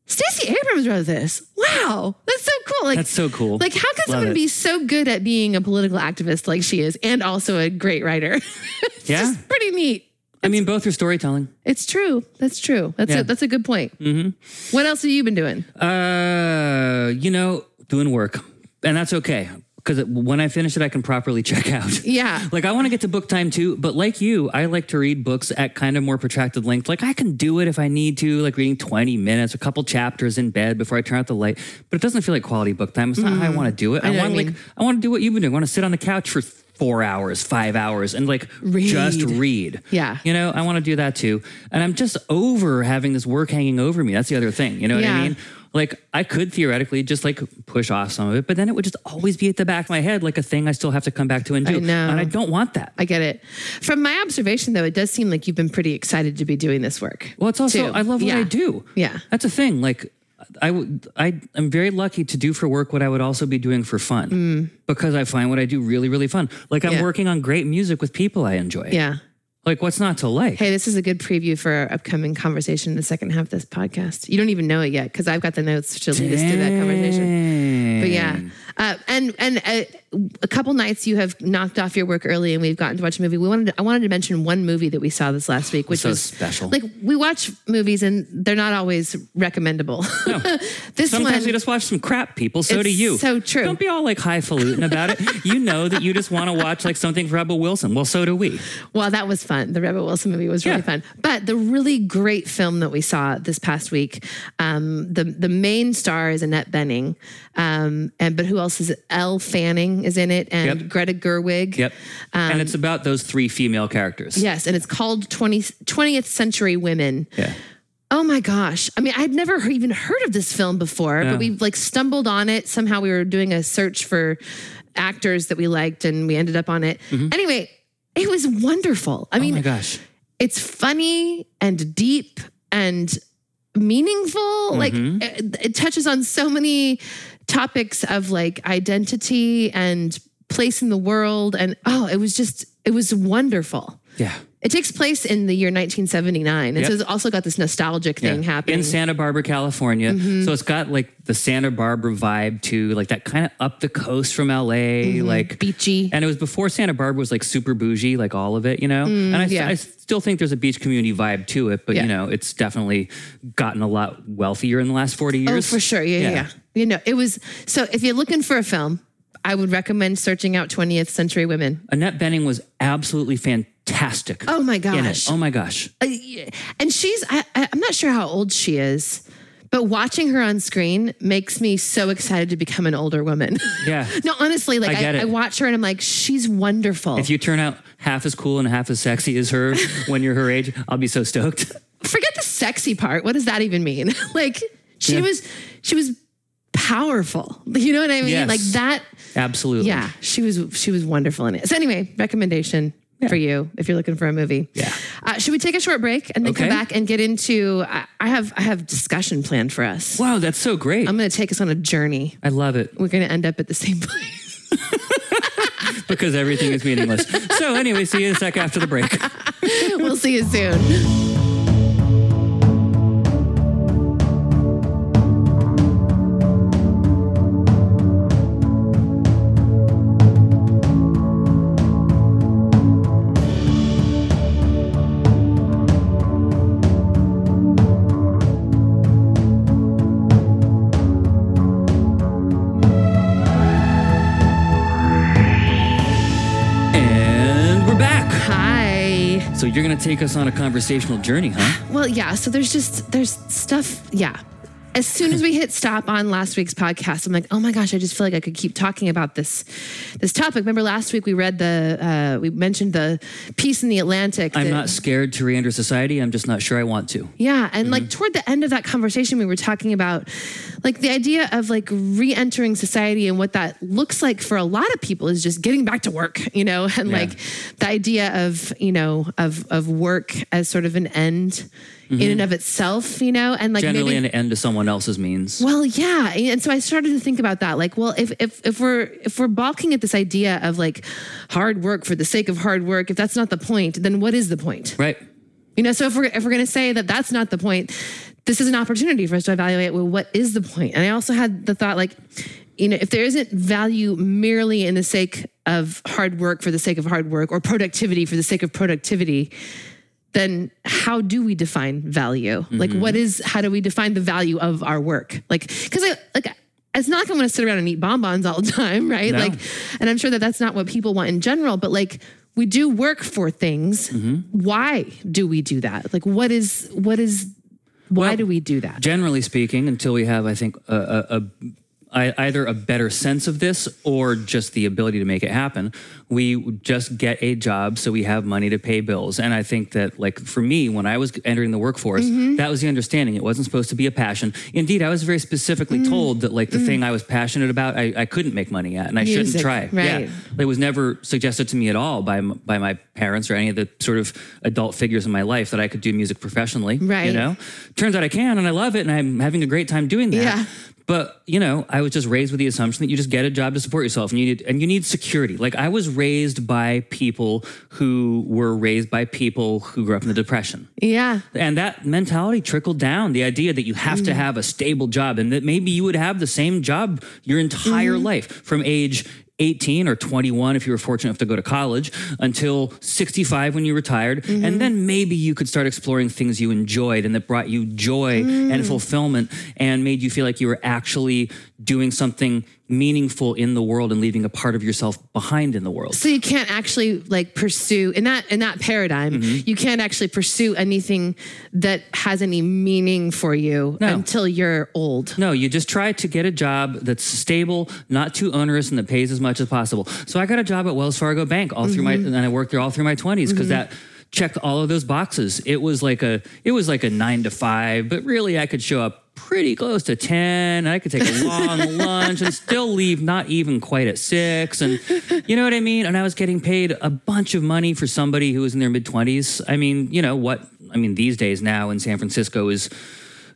Stacey Abrams wrote this. Wow, that's so cool! Like That's so cool. Like, how can Love someone it. be so good at being a political activist like she is, and also a great writer? it's Yeah. just pretty neat. I mean, both are storytelling. It's true. That's true. That's Yeah. a that's a good point. Mm-hmm. What else have you been doing? Uh, you know, doing work, and that's okay because when I finish it, I can properly check out. Yeah. Like I want to get to book time too, but like you, I like to read books at kind of more protracted length. Like I can do it if I need to, like reading 20 minutes, a couple chapters in bed before I turn out the light. But it doesn't feel like quality book time. It's not how I want to do it. Mm. I want like. I want to do what you've been doing. I want to sit on the couch for four hours, five hours, and like just Read. read. Yeah. You know, I want to do that too. And I'm just over having this work hanging over me. That's the other thing. You know what I mean? Like I could theoretically just like push off some of it, but then it would just always be at the back of my head, like a thing I still have to come back to and do. I know. And I don't want that. I get it. From my observation, though, it does seem like you've been pretty excited to be doing this work. Well, it's also too. I love what Yeah. I do. Yeah. that's a thing. Like I would, I am very lucky to do for work what I would also be doing for fun because I find what I do really, really fun. Like I'm Mm. Yeah. working on great music with people I enjoy. Yeah. Like what's not to like? Hey, this is a good preview for our upcoming conversation in the second half of this podcast. You don't even know it yet because I've got the notes to lead us to that conversation. But yeah, uh, and and uh, a couple nights you have knocked off your work early, and we've gotten to watch a movie. We wanted to, I wanted to mention one movie that we saw this last week, which So was special. Like we watch movies, and they're not always recommendable. this Sometimes one, we just watch some crap, people. So do you. so true. Don't be all like highfalutin about it. You know that you just want to watch like something for Rebel Wilson. Well, so do we. Well, that was fun. The Rebel Wilson movie was really Yeah. fun. But the really great film that we saw this past week, um, the the main star is Annette Bening, um, and but who else is? Elle Fanning is in it, and Yep. Greta Gerwig. Yep. Um, and it's about those three female characters. Yes, and it's called 20, 20th Century Women. Yeah. Oh my gosh. I mean, I'd never even heard of this film before, Yeah. but we like stumbled on it. Somehow we were doing a search for actors that we liked and we ended up on it. Anyway, it was wonderful. I Mm-hmm. Oh mean, my gosh. it's funny and deep and meaningful. Like Mm-hmm. it, it touches on so many topics of like identity and place in the world. And oh, it was just, it was wonderful. Yeah. It takes place in the year 1979. And Yep. so it's also got this nostalgic thing Yeah. happening. in Santa Barbara, California. Mm-hmm. So it's got like the Santa Barbara vibe to like that kind of up the coast from LA, like Mm-hmm. Beachy. And it was before Santa Barbara was like super bougie, like all of it, you know. and I, Mm, yeah. I still think there's a beach community vibe to it, but Yeah. you know, it's definitely gotten a lot wealthier in the last forty years. Oh, for sure. Yeah. yeah. You know, it was so if you're looking for a film, I would recommend searching out 20th Century Women. Annette Bening was absolutely fantastic. Oh my gosh. Oh my gosh. Uh, and she's I, I- i'm not sure how old she is but watching her on screen makes me so excited to become an older woman Yeah. no honestly like I I. I watch her and i'm like she's wonderful If you turn out half as cool and half as sexy as her when you're her age, I'll be so stoked. forget the sexy part what does that even mean like she Yeah. was she was powerful you know what i mean Yes. like that Absolutely. yeah she was she was wonderful in it so anyway recommendation for you if you're looking for a movie Yeah. uh, should we take a short break and then come back and get into I, I have i have discussion planned for us Wow, that's so great. I'm going to take us on a journey. I love it We're going to end up at the same place. because everything is meaningless. so anyway, see you in a sec after the break. we'll see you soon. Take us on a conversational journey, huh? Well, yeah. So there's just there's stuff. Yeah. As soon as we hit stop on last week's podcast, I'm like, oh my gosh, I just feel like I could keep talking about this this topic. Remember last week we read the uh, we mentioned the piece in the Atlantic. I'm not scared to re-enter society. I'm just not sure I want to. Yeah, and like toward the end of that conversation, we were talking about like the idea of like re-entering society and what that looks like for a lot of people is just getting back to work, you know, and Yeah. like the idea of you know of of work as sort of an end in mm-hmm. and of itself, you know, and like Generally, maybe. an end to someone else's means. well, yeah, and so I started to think about that. Like, well, if if if we're if we're balking at this idea of like hard work for the sake of hard work, if that's not the point, then what is the point? Right. You know, so if we're if we're going to say that that's not the point, this is an opportunity for us to evaluate. Well, what is the point? And I also had the thought, like, you know, if there isn't value merely in the sake of hard work for the sake of hard work, or productivity for the sake of productivity, then how do we define value? Like, mm-hmm. what is how do we define the value of our work? Like, because I like. It's not like I'm going to sit around and eat bonbons all the time, right? No. Like, and I'm sure that that's not what people want in general. But like, we do work for things. Mm-hmm. Why do we do that? Like, what is what is why Well, do we do that? Generally speaking, until we have, I think, a, a, a either a better sense of this or just the ability to make it happen, we just get a job so we have money to pay bills. And I think that, like for me, when I was entering the workforce, Mm-hmm. that was the understanding. It wasn't supposed to be a passion. Indeed, I was very specifically Mm. told that, like, the thing I was passionate about, I, I couldn't make money at, and I shouldn't try. right. Yeah, it was never suggested to me at all by by my parents or any of the sort of adult figures in my life that I could do music professionally. Right. You know, turns out I can, and I love it, and I'm having a great time doing that. Yeah. But you know, I was just raised with the assumption that you just get a job to support yourself, and you need and you need security. Like I was raised by people who were raised by people who grew up in the depression. Yeah, And that mentality trickled down the idea that you have to mm. have a stable job and that maybe you would have the same job your entire mm-hmm. life from age 18 or 21 if you were fortunate enough to go to college until 65 when you retired. And mm-hmm. then maybe you could start exploring things you enjoyed and that brought you joy and mm. fulfillment and made you feel like you were actually doing something meaningful in the world and leaving a part of yourself behind in the world. so you can't actually like pursue in that in that paradigm. Mm-hmm. You can't actually pursue anything that has any meaning for you No. until you're old. No, you just try to get a job that's stable, not too onerous, and that pays as much as possible. So I got a job at Wells Fargo Bank all through my, and I worked there all through my 20s because that checked all of those boxes. It was like a, it was like a nine to five, but really I could show up pretty close to 10. I could take a long lunch and still leave not even quite at six. And you know what I mean? And I was getting paid a bunch of money for somebody who was in their mid 20s. I mean, you know what? I mean, these days now in San Francisco is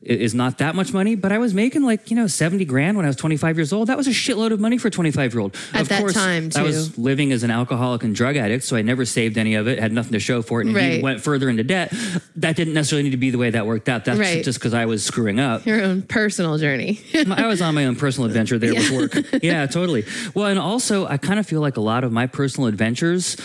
is not that much money, but I was making like, you know, 70 grand when I was 25 years old. That was a shitload of money for a 25 year old. At that time, too. I was living as an alcoholic and drug addict, so I never saved any of it, had nothing to show for it, and Right. went further into debt. That didn't necessarily need to be the way that worked out. That's Right. just because I was screwing up. Your own personal journey. I was on my own personal adventure there with work. Yeah, totally. Well, and also, I kind of feel like a lot of my personal adventures.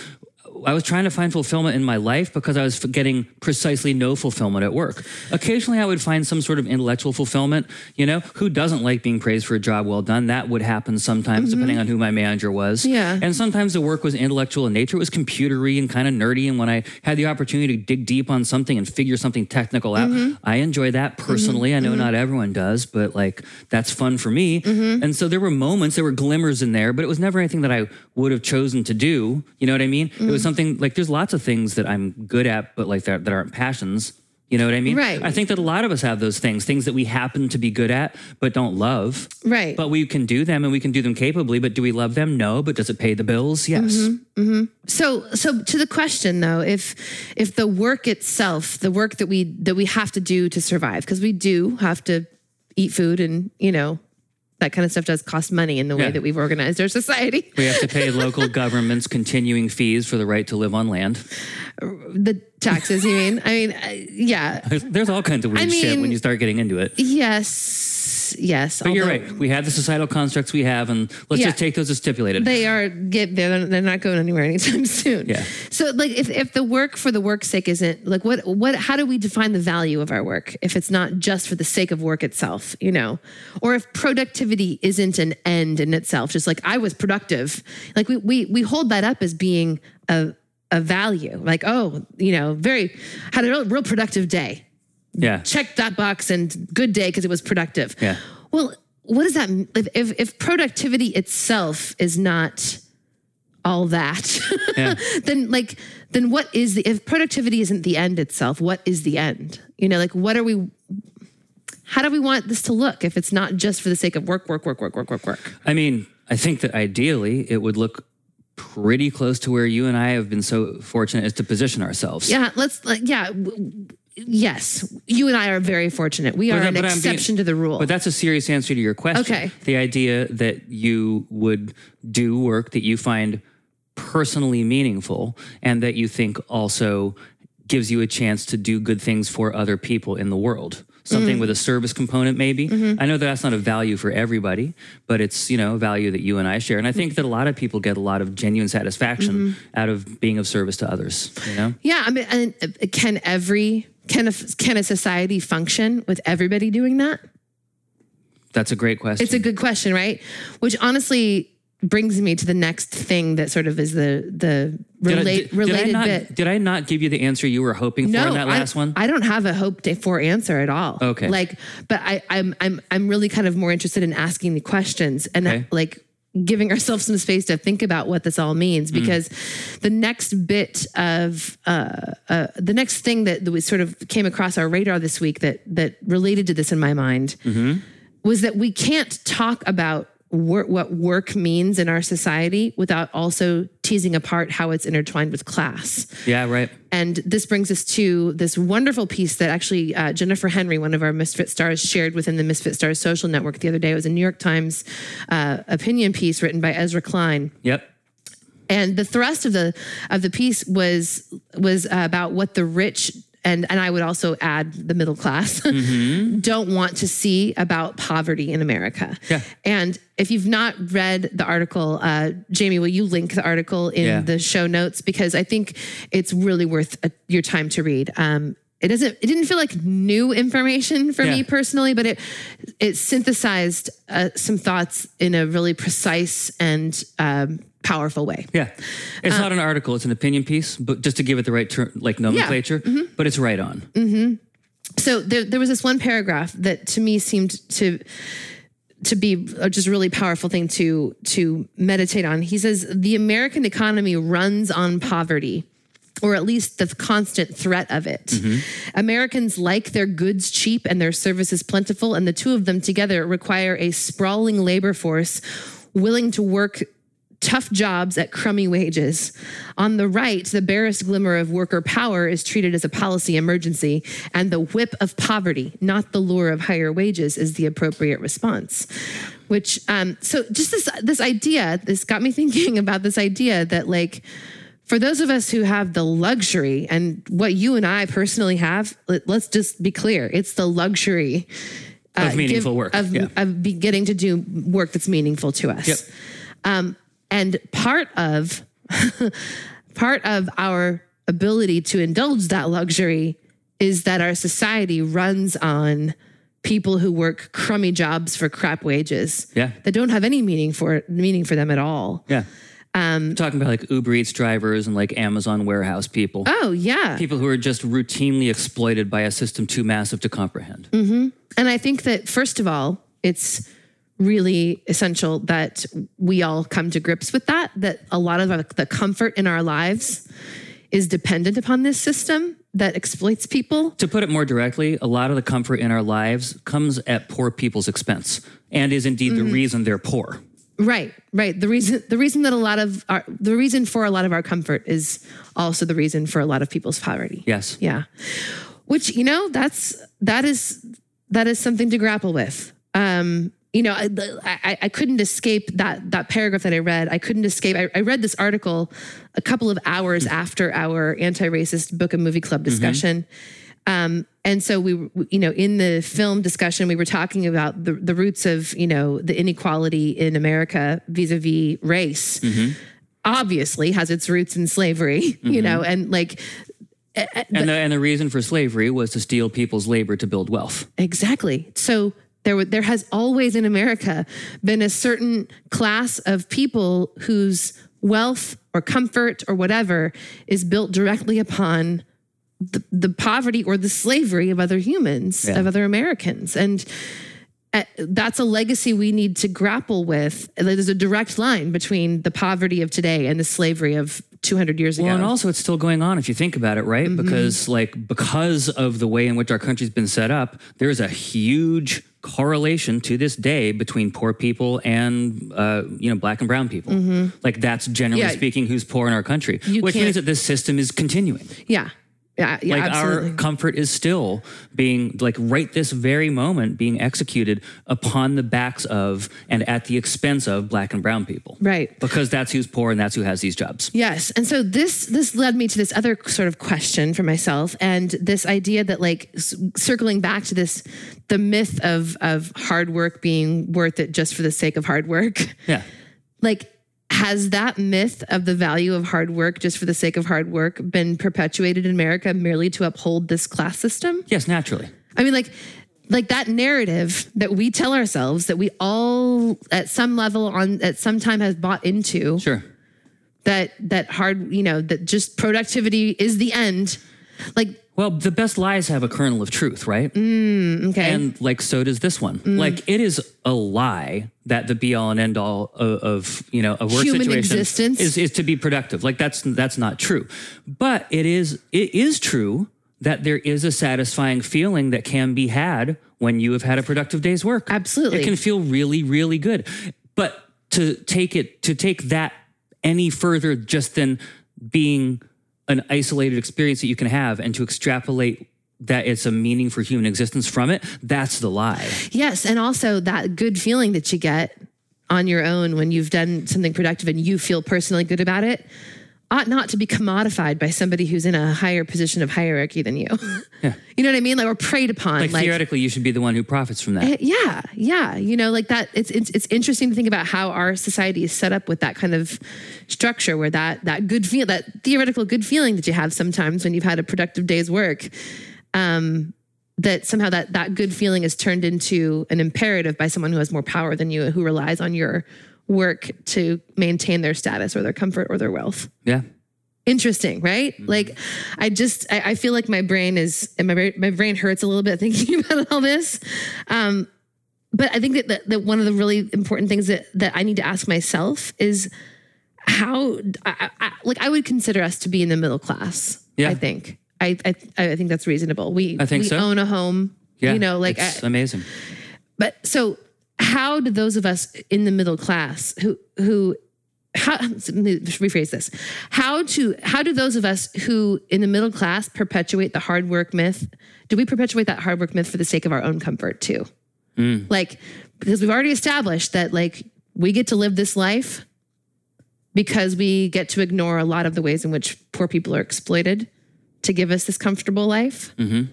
I was trying to find fulfillment in my life because I was getting precisely no fulfillment at work. Occasionally, I would find some sort of intellectual fulfillment. You know, who doesn't like being praised for a job well done? That would happen sometimes, mm-hmm. depending on who my manager was. Yeah. And sometimes the work was intellectual in nature. It was computery and kind of nerdy. And when I had the opportunity to dig deep on something and figure something technical out, mm-hmm. I enjoy that mm-hmm. personally. I know not everyone does, but like that's fun for me. And so there were moments, there were glimmers in there, but it was never anything that I would have chosen to do. You know what I mean? It was mm. something like there's lots of things that I'm good at, but like that, that aren't passions. You know what I mean? Right. I think that a lot of us have those things, things that we happen to be good at, but don't love. Right. But we can do them and we can do them capably. But do we love them? No. But does it pay the bills? Yes. Mm-hmm. Mm-hmm. So so to the question though, if if the work itself, the work that we that we have to do to survive, because we do have to eat food and you know that kind of stuff does cost money in the way that we've organized our society. We have to pay local governments continuing fees for the right to live on land. The taxes, you mean? I mean, uh, yeah, There's, all kinds of weird I shit when you start getting into it. yes, yes. But you're right. We have the societal constructs we have, and let's Yeah. just take those as stipulated. They are get they're, they're not going anywhere anytime soon. Yeah. So like if, if the work for the work's sake isn't like what what how do we define the value of our work if it's not just for the sake of work itself, you know? Or if productivity isn't an end in itself, just like I was productive. Like we we we hold that up as being a of value. Like, oh, you know, very had a real, real productive day. Yeah. Check that box and good day because it was productive. Yeah. Well, what does that mean? If, if, if productivity itself is not all that, Yeah. then like, then what is the, if productivity isn't the end itself, what is the end? You know, like, what are we, how do we want this to look if it's not just for the sake of work, work, work, work, work, work, work? I mean, I think that ideally it would look pretty close to where you and I have been so fortunate as to position ourselves. Yeah, let's, like, yeah. Yes, you and I are very fortunate. We are But- an but I'm being- exception to the rule. But that's a serious answer to your question. Okay. The idea that you would do work that you find personally meaningful and that you think also gives you a chance to do good things for other people in the world. Something mm. with a service component, maybe. Mm-hmm. I know that that's not a value for everybody, but it's you know a value that you and I share, and I think that a lot of people get a lot of genuine satisfaction mm-hmm. out of being of service to others. You know, Yeah, I mean, and uh, can every can a can a society function with everybody doing that? that's a great question. It's a good question, right? Which honestly brings me to the next thing that sort of is the the Did I- did- did I related not- bit. Did I not give you the answer you were hoping for in that I, last one? I don't have a hope for answer at all. Okay. like, but I, I'm I'm I'm really kind of more interested in asking the questions and Okay. like giving ourselves some space to think about what this all means Mm. because the next bit of uh, uh, the next thing that, that we sort of came across our radar this week that that related to this in my mind Mm-hmm. was that we can't talk about work, what work means in our society without also teasing apart how it's intertwined with class. yeah, right. And this brings us to this wonderful piece that actually uh, Jennifer Henry, one of our Misfit Stars, shared within the Misfit Stars social network the other day. It was a New York Times uh, opinion piece written by Ezra Klein. Yep. And the thrust of the of the piece was was about what the rich and and I would also add the middle class don't want to see about poverty in America. Yeah. And if you've not read the article, uh, Jamie, will you link the article in Yeah. the show notes because I think it's really worth uh your time to read. Um, it doesn't. It didn't feel like new information for Yeah. me personally, but it it synthesized uh, some thoughts in a really precise and um, powerful way. Yeah. Uh, It's not an article, it's an opinion piece, but just to give it the right term, like nomenclature, Mm-hmm. but it's right on. so there, there was this one paragraph that to me seemed to to be a just really powerful thing to to meditate on. He says the American economy runs on poverty or at least the constant threat of it. Americans like their goods cheap and their services plentiful and the two of them together require a sprawling labor force willing to work tough jobs at crummy wages. On the right, the barest glimmer of worker power is treated as a policy emergency, and the whip of poverty, not the lure of higher wages, is the appropriate response. Which, um, so just this this idea, this got me thinking about this idea that like. For those of us who have the luxury and what you and I personally have, let, us just be clear. It's the luxury uh, Of meaningful work, of, yeah. of be getting to do work that's meaningful to us. Yep. Um, and part of part of our ability to indulge that luxury is that our society runs on people who work crummy jobs for crap wages Yeah. that don't have any meaning for meaning for them at all. Yeah. Um, Talking about like Uber Eats drivers and like Amazon warehouse people. Oh yeah. People who are just routinely exploited by a system too massive to comprehend. And I think that first of all, it's really essential that we all come to grips with that that a lot of the comfort in our lives is dependent upon this system that exploits people. To put it more directly, a lot of the comfort in our lives comes at poor people's expense and is indeed Mm-hmm. the reason they're poor. Right, right. The reason the reason that a lot of our the reason for a lot of our comfort is also the reason for a lot of people's poverty. Yes. Yeah. Which, you know, that's that is that is something to grapple with. Um, you know, I, I, I couldn't escape that that paragraph that I read. I couldn't escape. I, I read this article a couple of hours hmm. after our anti-racist book and movie club mm-hmm. discussion. Um, and so we, you know, in the film discussion, we were talking about the, the roots of, you know, the inequality in America vis-a-vis race. Mm-hmm. Obviously has its roots in slavery, you know, mm-hmm. and like eh, eh, And the, and the reason for slavery was to steal people's labor to build wealth. Exactly. So there, there has always in America been a certain class of people whose wealth or comfort or whatever is built directly upon the, the poverty or the slavery of other humans, Yeah. of other Americans. And uh, that's a legacy we need to grapple with. There's a direct line between the poverty of today and the slavery of 200 years Well, ago. and also it's still going on if you think about it, right? Mm-hmm. Because like because of the way in which our country's been set up, there's a huge correlation to this day between poor people and uh, you know black and brown people. Like that's generally Mm-hmm. Yeah. speaking who's poor in our country, You which means that this system is continuing. yeah. Yeah. Yeah. like absolutely. our comfort is still being like right this very moment being executed upon the backs of and at the expense of black and brown people right. because that's who's poor and that's who has these jobs Yes. And so this this led me to this other sort of question for myself and this idea that like circling back to this the myth of of hard work being worth it just for the sake of hard work. yeah Like has that myth of the value of hard work just for the sake of hard work been perpetuated in America merely to uphold this class system? yes naturally. I mean like like that narrative that we tell ourselves that we all at some level on at some time has bought into sure. that that hard you know that just productivity is the end. Like well the best lies have a kernel of truth right? Mm, okay. And like so does this one. Mm. Like it is a lie that the be all and end all of, of you know a work Human situation existence. is is to be productive. Like that's that's not true. But it is it is true that there is a satisfying feeling that can be had when you have had a productive day's work. Absolutely. it can feel really really good. But to take it to take that any further just than being an isolated experience that you can have and to extrapolate that it's a meaning for human existence from it that's the lie. Yes and also that good feeling that you get on your own when you've done something productive and you feel personally good about it ought not to be commodified by somebody who's in a higher position of hierarchy than you. Yeah. you know what i mean? Like or preyed upon like, theoretically you should be the one who profits from that. Yeah yeah. You know like that it's, it's it's interesting to think about how our society is set up with that kind of structure where that that good feel that theoretical good feeling that you have sometimes when you've had a productive day's work um that somehow that that good feeling is turned into an imperative by someone who has more power than you who relies on your work to maintain their status or their comfort or their wealth. Yeah. Interesting right? Like i just I, I feel like my brain is and my, my brain hurts a little bit thinking about all this. Um but i think that, that, that one of the really important things that that i need to ask myself is how I, I, like i would consider us to be in the middle class Yeah. i think. I, I i think that's reasonable. We I think we so. own a home yeah. you know like it's amazing. But so how do those of us in the middle class who who how let me rephrase this. How to how do those of us who in the middle class perpetuate the hard work myth? Do we perpetuate that hard work myth for the sake of our own comfort too? Hmm. Like because we've already established that like we get to live this life because we get to ignore a lot of the ways in which poor people are exploited to give us this comfortable life mm-hmm.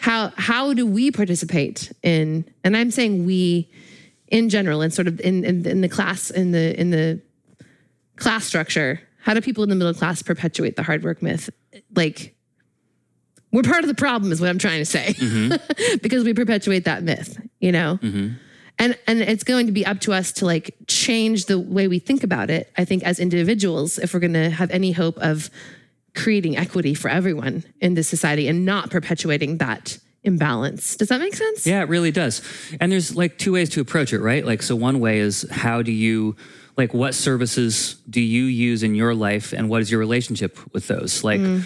How how do we participate in and i'm saying we in general and sort of in, in in the class in the in the class structure how do people in the middle class perpetuate the hard work myth? Like we're part of the problem is what i'm trying to say. Mm-hmm. Because we perpetuate that myth you know? Mm-hmm. And and it's going to be up to us to like change the way we think about it i think as individuals if we're going to have any hope of creating equity for everyone in this society and not perpetuating that imbalance does that make sense Yeah, it really does. And there's like two ways to approach it, right? Like, so one way is how do you, like, what services do you use in your life and what is your relationship with those? Like, mm.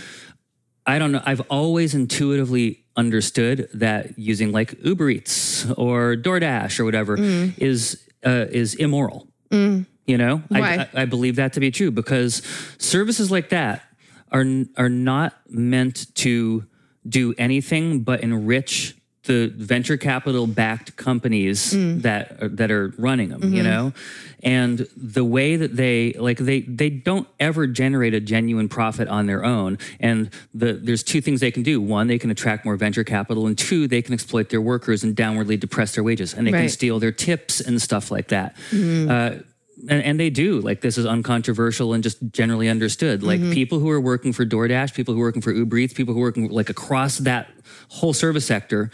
I don't know. I've always intuitively understood that using like Uber Eats or DoorDash or whatever mm. is uh, is immoral. Mm. You know, I, Why? I, I believe that to be true because services like that are are not meant to do anything but enrich the venture capital backed companies mm. that are, that are running them you mm-hmm. know? And the way that they like they they don't ever generate a genuine profit on their own. And the there's two things they can do. One they can attract more venture capital and two they can exploit their workers and downwardly depress their wages and they can steal their tips and stuff like that. Mm-hmm. Uh, and, and they do like this is uncontroversial and just generally understood like mm-hmm. people who are working for DoorDash people who are working for Uber Eats people who are working like across that whole service sector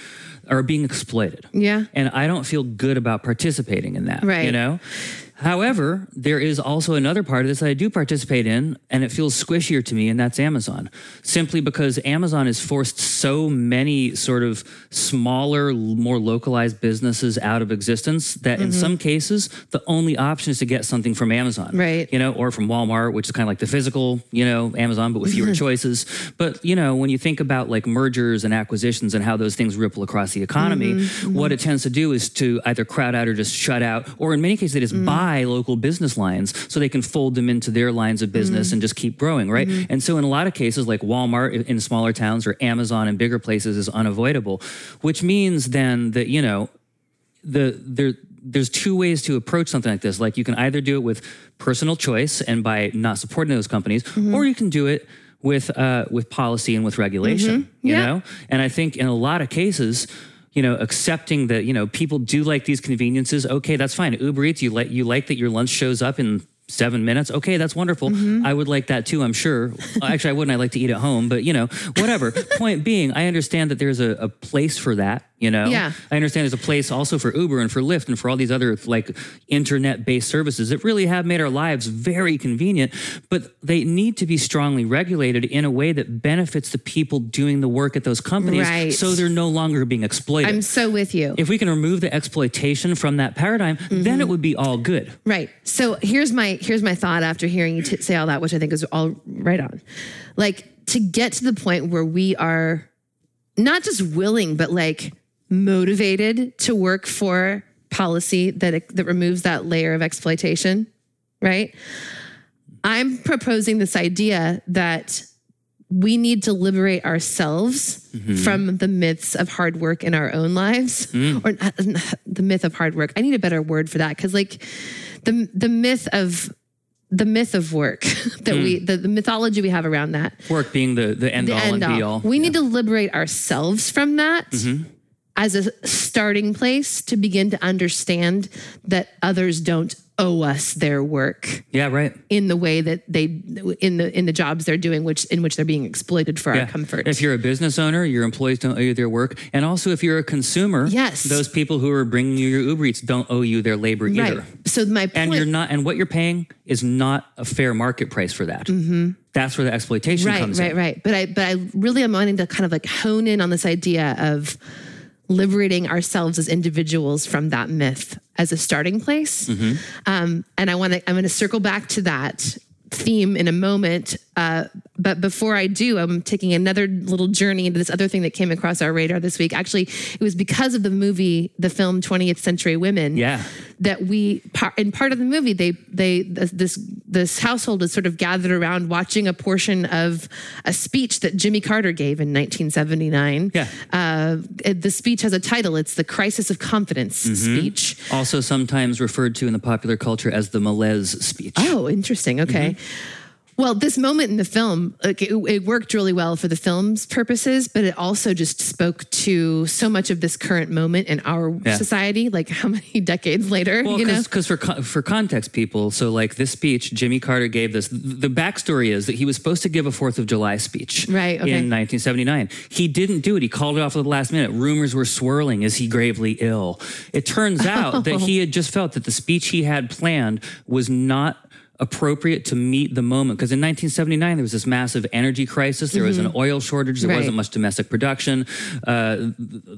are being exploited. Yeah. And I don't feel good about participating in that. Right. You know? However, there is also another part of this that I do participate in, and it feels squishier to me, and that's Amazon. Simply because Amazon has forced so many sort of smaller, more localized businesses out of existence that Mm-hmm. in some cases, the only option is to get something from Amazon. Right. You know, or from Walmart, which is kind of like the physical, you know, Amazon, but with Mm-hmm. fewer choices. But, you know, when you think about like mergers and acquisitions and how those things ripple across the economy, Mm-hmm. what it tends to do is to either crowd out or just shut out, or in many cases, they just Mm. buy local business lines so they can fold them into their lines of business Mm-hmm. and just keep growing, right? And so, in a lot of cases, like Walmart in- smaller towns or Amazon in bigger places is unavoidable, which means then that, you know, the there there's two ways to approach something like this. Like you can either do it with personal choice and by not supporting those companies, Mm-hmm. or you can do it with uh, with policy and with regulation. You Mm-hmm. Yeah. know, and I think in a lot of cases. You know, accepting that you know people do like these conveniences. Okay, that's fine. Uber Eats, you like you like that your lunch shows up in seven minutes. Okay, that's wonderful. Mm-hmm. I would like that too. I'm sure. Actually, I wouldn't. I like to eat at home, but you know, whatever. Point being, I understand that there's a, a place for that. You know, Yeah. I understand there's a place also for Uber and for Lyft and for all these other like internet based services that really have made our lives very convenient, but they need to be strongly regulated in a way that benefits the people doing the work at those companies Right. so they're no longer being exploited. I'm so with you. if we can remove the exploitation from that paradigm, then mm-hmm. it would be all good. Right. So here's my here's my thought after hearing you t- say all that, which I think is all right on. Like to get to the point where we are not just willing, but like motivated to work for policy that that removes that layer of exploitation. Right. I'm proposing this idea that we need to liberate ourselves mm-hmm. from the myths of hard work in our own lives mm. or uh, not, the myth of hard work. I need a better word for that because like the the myth of the myth of work that we mm. the, the mythology we have around that Work being the, the end the all end and be all. all. We need to liberate ourselves from that mm-hmm. As a starting place to begin to understand that others don't owe us their work Yeah, right. in the way that they in the in the jobs they're doing which in which they're being exploited for our comfort. If you're a business owner, your employees don't owe you their work. And also, if you're a consumer, Yes. those people who are bringing you your Uber Eats don't owe you their labor right. either. So my point And you're not, and what you're paying is not a fair market price for that. Mhm. That's where the exploitation Mm-hmm. right, comes right, in. right. But I but I really am wanting to kind of like hone in on this idea of liberating ourselves as individuals from that myth as a starting place. Mm-hmm. Um, and I want to I'm going to circle back to that theme in a moment. Uh, but before I do, I'm taking another little journey into this other thing that came across our radar this week. Actually, it was because of the movie, the film 20th Century Women. Yeah. That we, in part of the movie, they, they, this, this household is sort of gathered around watching a portion of a speech that Jimmy Carter gave in 1979. Yeah. Uh, the speech has a title. It's the Crisis of Confidence Mm-hmm. speech. Also, sometimes referred to in the popular culture as the malaise speech. Oh, interesting. Okay. Mm-hmm. Well, this moment in the film, like it, it worked really well for the film's purposes, but it also just spoke to so much of this current moment in our Yeah. society. Like how many decades later, Well, you know? because for for context, people. So, like this speech, Jimmy Carter gave this. The backstory is that he was supposed to give a Fourth of July speech, Right, okay. in 1979. He didn't do it. He called it off at the last minute. Rumors were swirling. Is he gravely ill? It turns out that oh. he had just felt that the speech he had planned was not appropriate to meet the moment. Because in 1979 there was this massive energy crisis. There was an oil shortage. There Mm-hmm. Right. wasn't much domestic production. Uh,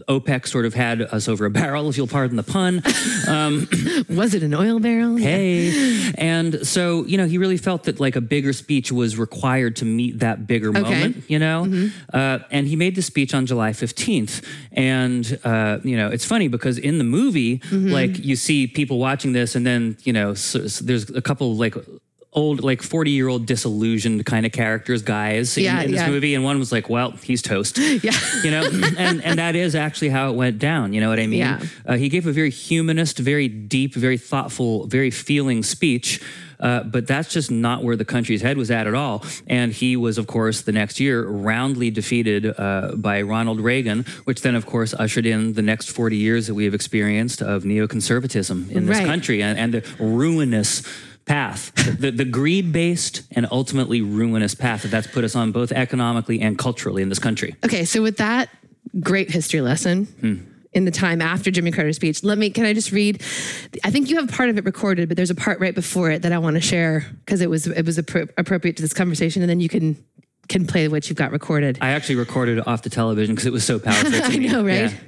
opec sort of had us over a barrel if you'll pardon the pun. Was it an oil barrel? hey. And so you know he really felt that like a bigger speech was required to meet that bigger moment you know? Uh, and he made the speech on july 15th and uh, you know it's funny because in the movie like you see people watching this and then you know so, so there's a couple like old like 40 year old disillusioned kind of characters guys in, in this yeah. movie and one was like well he's toast Yeah. you know and and that is actually how it went down you know what i mean Yeah. uh, he gave a very humanist very deep very thoughtful very feeling speech uh, but that's just not where the country's head was at at all. And he was, of course, the next year roundly defeated uh, by Ronald Reagan, which then, of course, ushered in the next 40 years that we have experienced of neoconservatism in this Right. country and, and the ruinous path, the, the greed based and ultimately ruinous path that that's put us on both economically and culturally in this country. Okay, so with that great history lesson. Hmm. In the time after Jimmy Carter's speech, let me. Can I just read? I think you have part of it recorded, but there's a part right before it that I want to share because it was it was appro- appropriate to this conversation, and then you can can play what you've got recorded. I actually recorded it off the television because it was so powerful. I know, right? Yeah.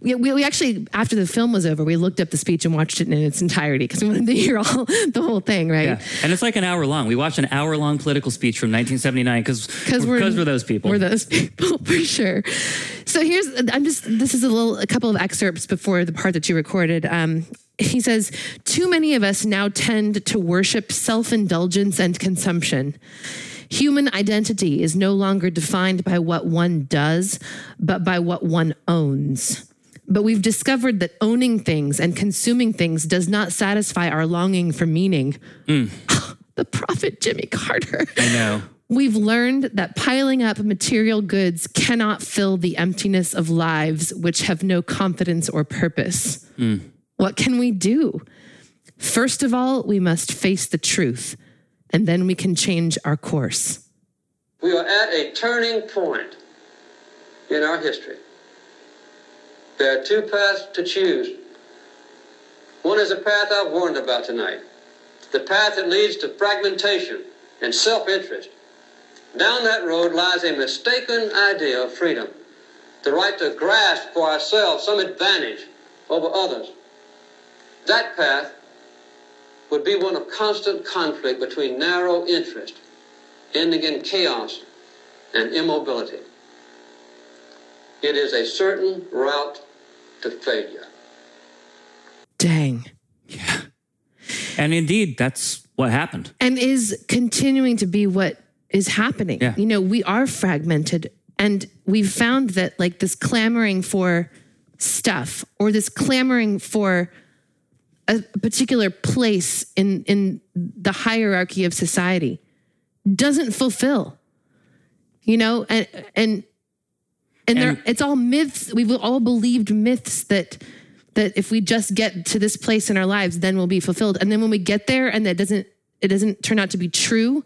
We, we, we actually, after the film was over, we looked up the speech and watched it in its entirety because we wanted to hear all the whole thing, right? Yeah. And it's like an hour long. We watched an hour long political speech from 1979 because Because we're, we're those people. We're those people for sure. So here's I'm just this is a little a couple of excerpts before the part that you recorded. Um, he says, "Too many of us now tend to worship self-indulgence and consumption." Human identity is no longer defined by what one does, but by what one owns. But we've discovered that owning things and consuming things does not satisfy our longing for meaning. Mm. the prophet Jimmy Carter. I know. We've learned that piling up material goods cannot fill the emptiness of lives which have no confidence or purpose. Mm. What can we do? First of all, we must face the truth, and then we can change our course. We are at a turning point in our history. There are two paths to choose. One is a path I've warned about tonight the path that leads to fragmentation and self interest. Down that road lies a mistaken idea of freedom, the right to grasp for ourselves some advantage over others. That path would be one of constant conflict between narrow interest ending in chaos and immobility. It is a certain route to failure. Dang. Yeah. And indeed, that's what happened. And is continuing to be what is happening. Yeah. You know, we are fragmented, and we've found that like this clamoring for stuff or this clamoring for a particular place in in the hierarchy of society doesn't fulfill you know and and and, there it's all myths. We've all believed myths that that if we just get to this place in our lives then we'll be fulfilled. And then when we get there and that doesn't it doesn't turn out to be true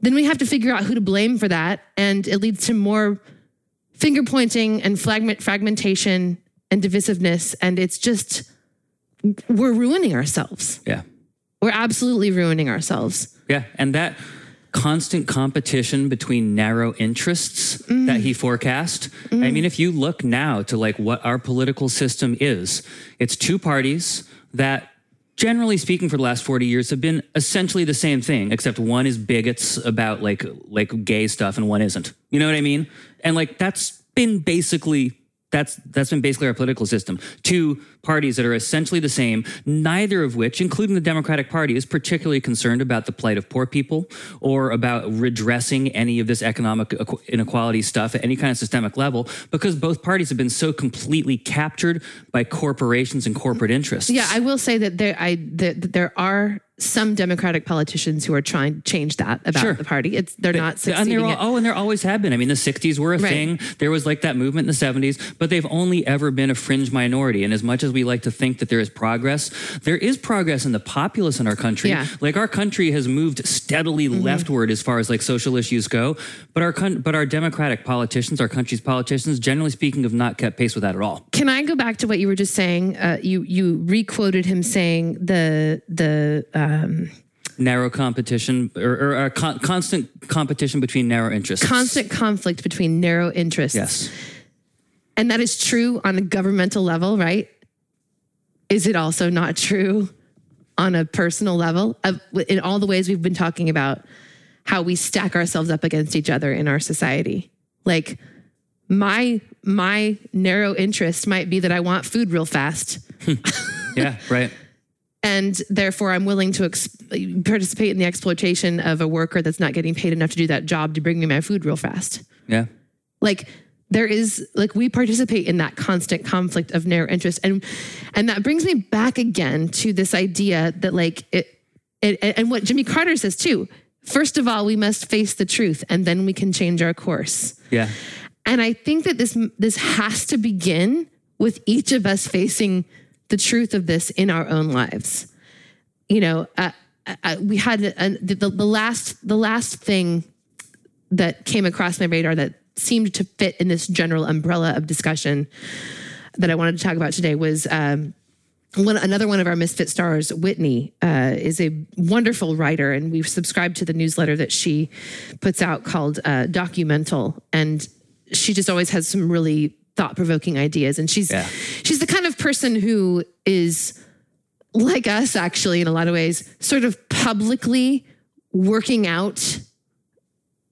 then we have to figure out who to blame for that. And it leads to more finger pointing and fragment fragmentation and divisiveness. And it's just we're ruining ourselves Yeah. we're absolutely ruining ourselves Yeah. And that constant competition between narrow interests that he forecast. I mean, if you look now to like what our political system is, it's two parties that generally speaking for the last 40 years have been essentially the same thing except one is bigots about like like gay stuff and one isn't you know what i mean and like that's been basically that's that's been basically our political system. Two parties that are essentially the same, neither of which, including the Democratic Party, is particularly concerned about the plight of poor people or about redressing any of this economic inequality stuff at any kind of systemic level, because both parties have been so completely captured by corporations and corporate interests. Yeah, I will say that there, I that, there are some Democratic politicians who are trying to change that about Sure. the party. It's they're not and succeeding. they're all, oh, and there always have been. I mean, the '60s were a Right. thing. There was like that movement in the '70s, but they've only ever been a fringe minority. And as much as we like to think that there is progress, there is progress in the populace in our country. Yeah. Mm-hmm. Like our country has moved steadily leftward as far as like social issues go, but our but our Democratic politicians, our country's politicians, generally speaking, have not kept pace with that at all. Can I go back to what you were just saying? Uh, you you requoted him saying the the um, Narrow competition or, or uh, con- constant competition between narrow interests. constant conflict between narrow interests. Yes. And that is true on a governmental level, right? Is it also not true on a personal level? Of, in all the ways we've been talking about how we stack ourselves up against each other in our society. Like my my narrow interest might be that I want food real fast. Yeah. Right. And therefore, I'm willing to ex- participate in the exploitation of a worker that's not getting paid enough to do that job to bring me my food real fast Yeah. like there is like we participate in that constant conflict of narrow interest and and that brings me back again to this idea that like it, it and what jimmy carter says too first of all we must face the truth and then we can change our course Yeah. and i think that this this has to begin with each of us facing the truth of this in our own lives. You know uh, uh, we had a, the, the last the last thing that came across my radar that seemed to fit in this general umbrella of discussion that I wanted to talk about today was um, one another one of our misfit stars whitney uh, is a wonderful writer and we've subscribed to the newsletter that she puts out called uh, documental. And she just always has some really thought-provoking ideas and she's Yeah. she's the kind of person who is like us actually in a lot of ways sort of publicly working out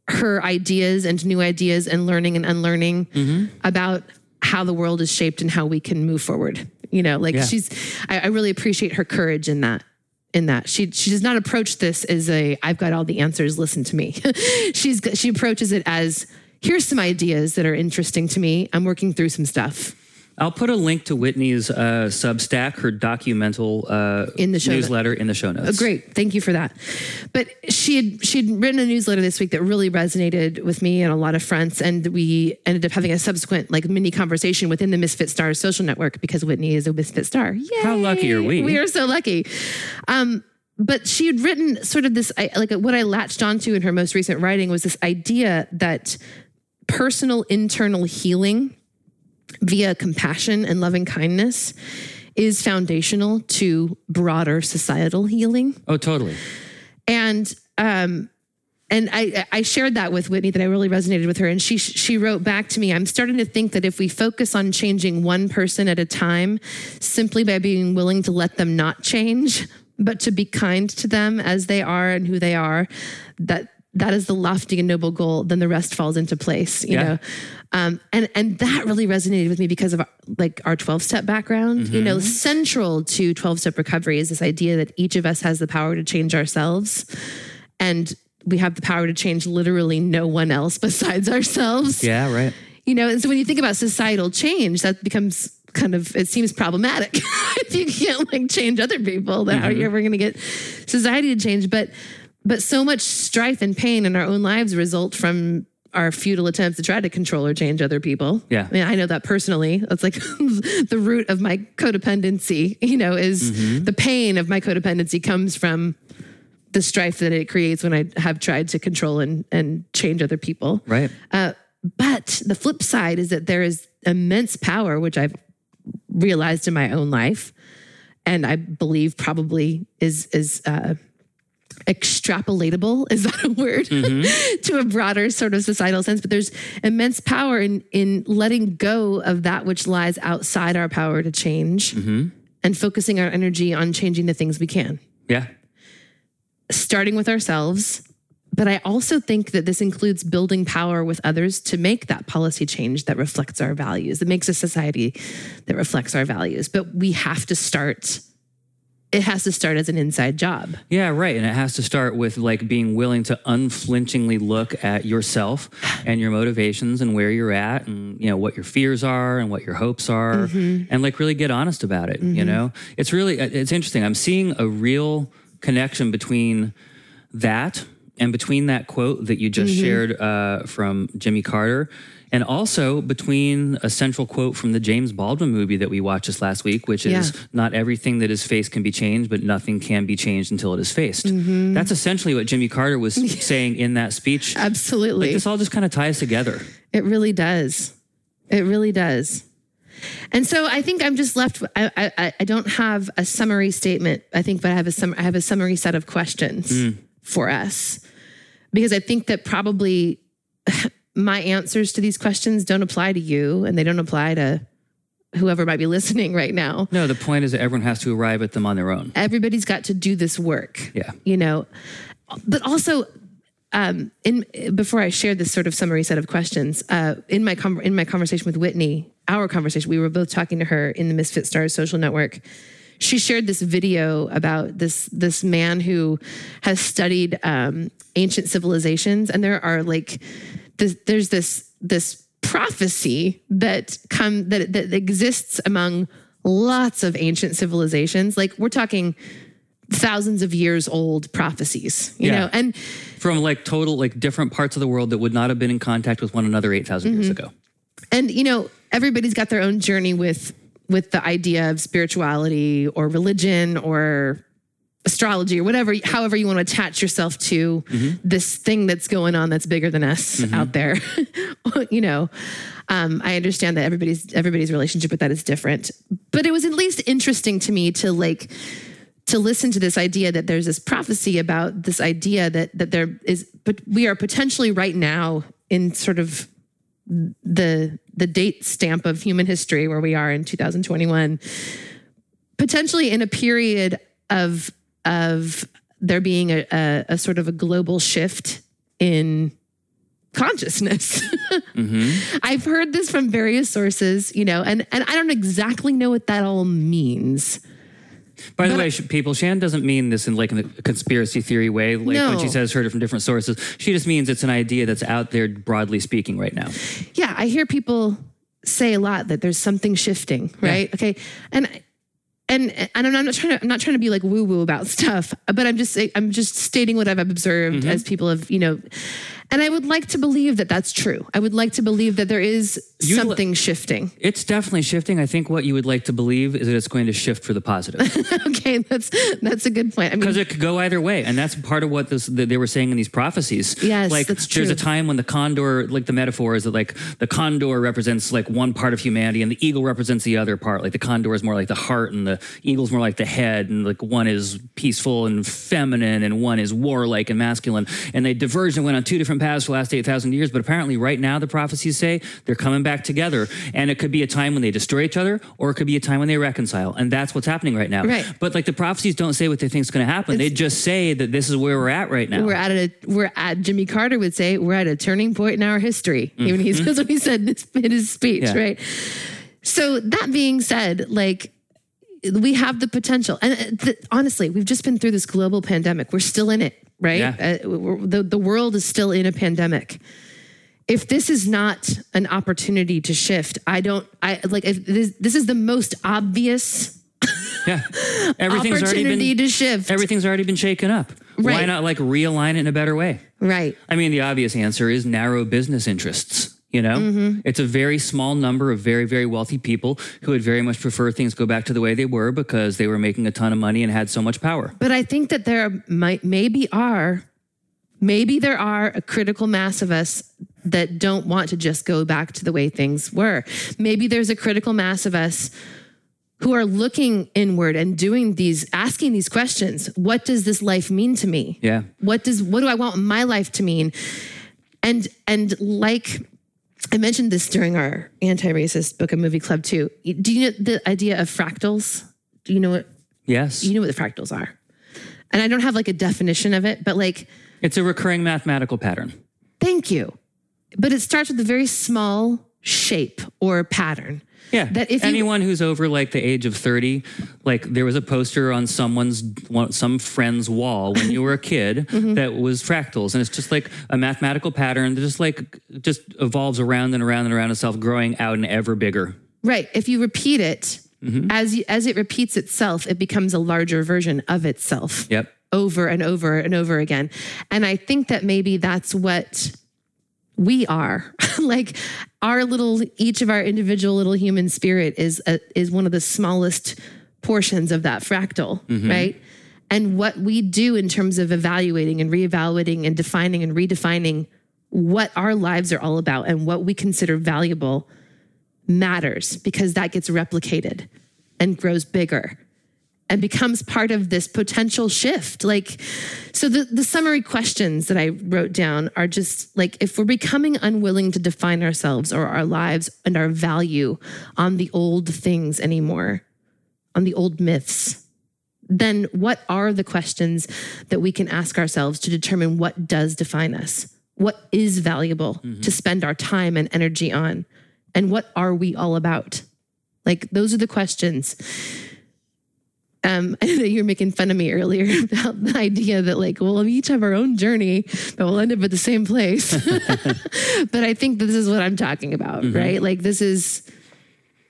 her ideas and new ideas and learning and unlearning mm-hmm. about how the world is shaped and how we can move forward. You know, like Yeah. she's I, I really appreciate her courage in that. In that she she does not approach this as a I've got all the answers. Listen to me. she's she approaches it as here's some ideas that are interesting to me. I'm working through some stuff. I'll put a link to Whitney's uh, Substack, her documental uh, In the notes. newsletter in the show notes. Oh, great. Thank you for that. But she had she had written a newsletter this week that really resonated with me on a lot of fronts. And we ended up having a subsequent like mini conversation within the Misfit Stars social network because Whitney is a Misfit Star. Yay! How lucky are we? We are so lucky. Um, but she had written sort of this like what I latched onto in her most recent writing was this idea that personal internal healing via compassion and loving kindness is foundational to broader societal healing Oh, totally. and um and I, I shared that with Whitney that I really resonated with her. And she she wrote back to me, I'm starting to think that if we focus on changing one person at a time, simply by being willing to let them not change, but to be kind to them as they are and who they are, that that is the lofty and noble goal, then the rest falls into place, you Yeah. know. Um, and and that really resonated with me because of our, like our 12 step background. You know, central to 12 step recovery is this idea that each of us has the power to change ourselves and we have the power to change literally no one else besides ourselves. Yeah, right. You know, and so when you think about societal change, that becomes kind of it seems problematic. if you can't like change other people, then how are you ever gonna get society to change? But but so much strife and pain in our own lives result from our futile attempts to try to control or change other people. Yeah. I mean, I know that personally. That's like the root of my codependency, you know, is the pain of my codependency comes from the strife that it creates when I have tried to control and, and change other people. Right. Uh, but the flip side is that there is immense power, which I've realized in my own life, and I believe probably is is uh, extrapolatable. Is that a word mm-hmm. to a broader sort of societal sense? But there's immense power in in letting go of that which lies outside our power to change, mm-hmm. and focusing our energy on changing the things we can Yeah. starting with ourselves. But I also think that this includes building power with others to make that policy change that reflects our values, that makes a society that reflects our values. But we have to start, it has to start as an inside job. Yeah, right. And it has to start with like being willing to unflinchingly look at yourself and your motivations and where you're at and you know what your fears are and what your hopes are mm-hmm. and like really get honest about it, you mm-hmm. know? It's really uh, it's interesting. I'm seeing a real connection between that and between that quote that you just mm-hmm. shared uh, from Jimmy Carter and also between a central quote from the James Baldwin movie that we watched this last week, which is Yeah. not everything that is faced can be changed, but nothing can be changed until it is faced. Mm-hmm. That's essentially what Jimmy Carter was saying in that speech. Absolutely. This all just kind of ties together. It really does. It really does. And so I think I'm just left. I, I, I don't have a summary statement. I think, but I have a sum, I have a summary set of questions mm. for us because I think that probably my answers to these questions don't apply to you, and they don't apply to whoever might be listening right now. No, the point is that everyone has to arrive at them on their own. Everybody's got to do this work Yeah. you know but also um in before i shared this sort of summary set of questions uh in my com- in my conversation with whitney our conversation we were both talking to her in the misfit stars social network she shared this video about this this man who has studied um ancient civilizations and there are like this, there's this this prophecy that come that that exists among lots of ancient civilizations like we're talking thousands of years old prophecies, you Yeah. know, and From like total, like different parts of the world that would not have been in contact with one another 8,000 years mm-hmm. ago. and you know everybody's got their own journey with with the idea of spirituality or religion or astrology or whatever, however you want to attach yourself to this thing that's going on that's bigger than us out there. you know, um, I understand that everybody's everybody's relationship with that is different, but it was at least interesting to me to like to listen to this idea that there's this prophecy about this idea that that there is, but we are potentially right now in sort of the the date stamp of human history where we are in 2021 potentially in a period of of there being a, a, a sort of a global shift in consciousness. Mm-hmm. I've heard this from various sources, you know, and and I don't exactly know what that all means. By the way, sh- people, Shan doesn't mean this in like a conspiracy theory way. Like when she says heard it from different sources, she just means it's an idea that's out there broadly speaking right now. Yeah, I hear people say a lot that there's something shifting, right? Okay, and and and I'm not trying to I'm not trying to be like woo woo about stuff, but I'm just I'm just stating what I've observed Mm-hmm. as people have you know, and I would like to believe that that's true. I would like to believe that there is You'd li- something shifting. It's definitely shifting. I think what you would like to believe is that it's going to shift for the positive. okay, that's that's a good point. I mean, because it could go either way, and that's part of what this they were saying in these prophecies. Yes, like that's there's a time when the condor, like the metaphor is that like the condor represents like one part of humanity, and the eagle represents the other part. Like the condor is more like the heart, and the eagle's more like the head, and like one is peaceful and feminine, and one is warlike and masculine. And they diverged and went on two different paths for the last eight thousand years. But apparently, right now, the prophecies say they're coming back together, and it could be a time when they destroy each other, or it could be a time when they reconcile, and that's what's happening right now. Right. But like the prophecies don't say what they think is going to happen. they just say that this is where we're at right now. we're at a we're at Jimmy Carter would say we're at a turning point in our history. Even he's that's what he said in his, in his speech, Mm-hmm. Yeah. right? So that being said, like we have the potential, and uh, th- honestly, we've just been through this global pandemic. We're still in it, right? Yeah. Uh, the the world is still in a pandemic. If this is not an opportunity to shift, I don't. I like if this, this is the most obvious yeah, everything's already opportunity been to shift. everything's already been shaken up. Why not like realign it in a better way? right. I mean, the obvious answer is narrow business interests. You know, Mm-hmm. it's a very small number of very, very wealthy people who would very much prefer things go back to the way they were because they were making a ton of money and had so much power. But I think that there might maybe are maybe there are a critical mass of us that don't want to just go back to the way things were. Maybe there's a critical mass of us who are looking inward and doing these asking these questions. What does this life mean to me? Yeah. What does what do I want my life to mean? And and like I mentioned this during our anti-racist book and movie club too. Do you know the idea of fractals? Do you know what Yes. you know what the fractals are. And I don't have like a definition of it, but like, it's a recurring mathematical pattern. thank you. But it starts with a very small shape or pattern. Yeah. That if you- anyone who's over like the age of 30, like there was a poster on someone's some friend's wall when you were a kid Mm-hmm. that was fractals and it's just like a mathematical pattern that just like just evolves around and around and around itself growing out and ever bigger. Right. If you repeat it, Mm-hmm. as you, as it repeats itself, it becomes a larger version of itself Yep. over and over and over again. And I think that maybe that's what we are. like our little, each of our individual little human spirit is a, is one of the smallest portions of that fractal, mm-hmm. right? And what we do in terms of evaluating and reevaluating and defining and redefining what our lives are all about and what we consider valuable matters because that gets replicated and grows bigger and becomes part of this potential shift. Like, so the, the summary questions that I wrote down are just like if we're becoming unwilling to define ourselves or our lives and our value on the old things anymore, on the old myths, then what are the questions that we can ask ourselves to determine what does define us? What is valuable mm-hmm. to spend our time and energy on? And what are we all about? Like, those are the questions. Um, I know that you were making fun of me earlier about the idea that, like, well, we each have our own journey, but we'll end up at the same place. but I think this is what I'm talking about, right? Like, this is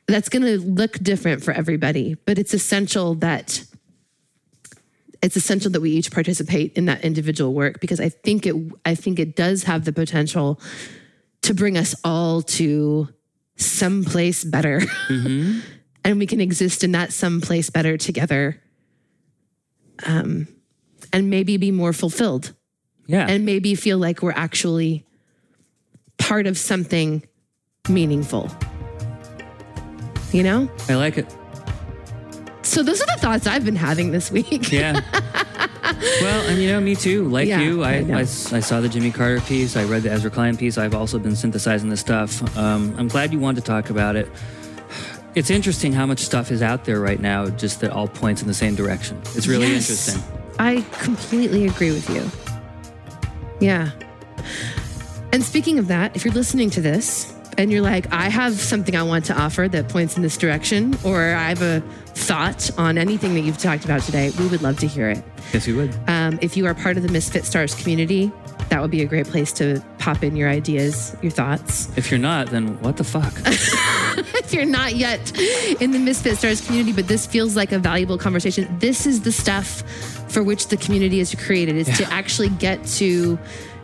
that's going to look different for everybody, but it's essential that it's essential that we each participate in that individual work because I think it I think it does have the potential to bring us all to someplace better. And we can exist in that someplace better together um, and maybe be more fulfilled Yeah. and maybe feel like we're actually part of something meaningful. You know? I like it. So those are the thoughts I've been having this week. Yeah. well, and you know, me too. Like Yeah, you, I, I. I, I saw the Jimmy Carter piece. I read the Ezra Klein piece. I've also been synthesizing this stuff. Um, I'm glad you wanted to talk about it. It's interesting how much stuff is out there right now, just that all points in the same direction. It's really Yes. interesting. I completely agree with you. Yeah. And speaking of that, if you're listening to this and you're like, I have something I want to offer that points in this direction, or I have a thought on anything that you've talked about today, we would love to hear it. Yes, we would. Um, if you are part of the Misfit Stars community, that would be a great place to pop in your ideas, your thoughts. If you're not, then what the fuck? if you're not yet in the Misfit Stars community, but this feels like a valuable conversation, this is the stuff for which the community is created, is to actually get to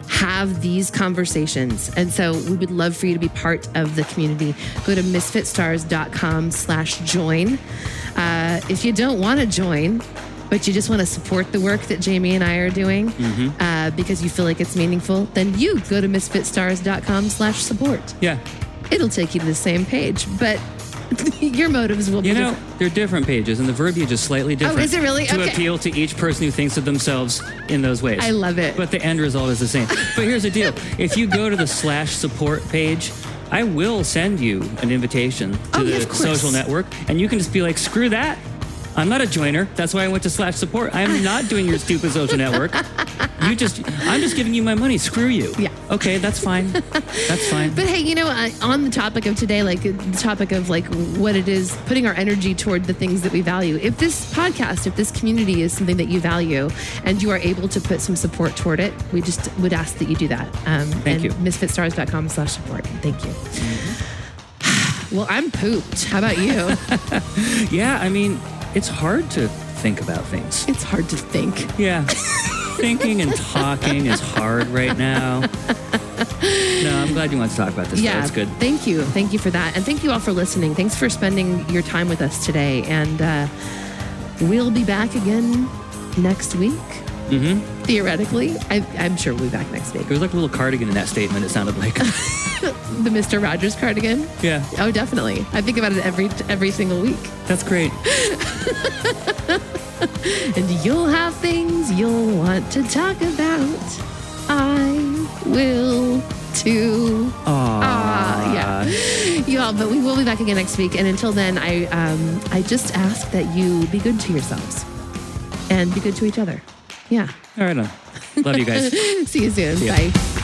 have these conversations. And so we would love for you to be part of the community. Go to misfitstars.com slash join. Uh, if you don't want to join, but you just want to support the work that Jamie and I are doing uh, because you feel like it's meaningful, then you go to misfitstars.com slash support yeah. it'll take you to the same page, but your motives will You be You know, different. they're different pages, and the verbiage is slightly different. Oh, is it really? To Okay. appeal to each person who thinks of themselves in those ways. I love it. But the end result is the same. But here's the deal if you go to the slash support page, I will send you an invitation to Oh, the course. social network, and you can just be like, screw that. I'm not a joiner. That's why I went to slash support. I am not doing your stupid social network. You just, I'm just giving you my money. Screw you. Yeah. Okay, that's fine. That's fine. But hey, you know, uh, on the topic of today, like the topic of like what it is, putting our energy toward the things that we value. If this podcast, if this community is something that you value, and you are able to put some support toward it, we just would ask that you do that. Um, Thank and you. Misfitstars.com/support. Thank you. well, I'm pooped. How about you? yeah, I mean, it's hard to think about things. it's hard to think. Yeah. Thinking and talking is hard right now. No, I'm glad you want to talk about this. though. Yeah, It's good. Thank you. Thank you for that. And thank you all for listening. Thanks for spending your time with us today. And uh, we'll be back again next week. Mm-hmm. Theoretically, I, I'm sure we'll be back next week. There was like a little cardigan in that statement, it sounded like. The Mr. Rogers cardigan. yeah, Oh, definitely. I think about it every every single week. that's great. And you'll have things you'll want to talk about. I will too. Aww. Ah, yeah. You all, but we will be back again next week. And until then, I um, I just ask that you be good to yourselves and be good to each other. Yeah. All right on. Love you guys. See you soon. ya. Bye.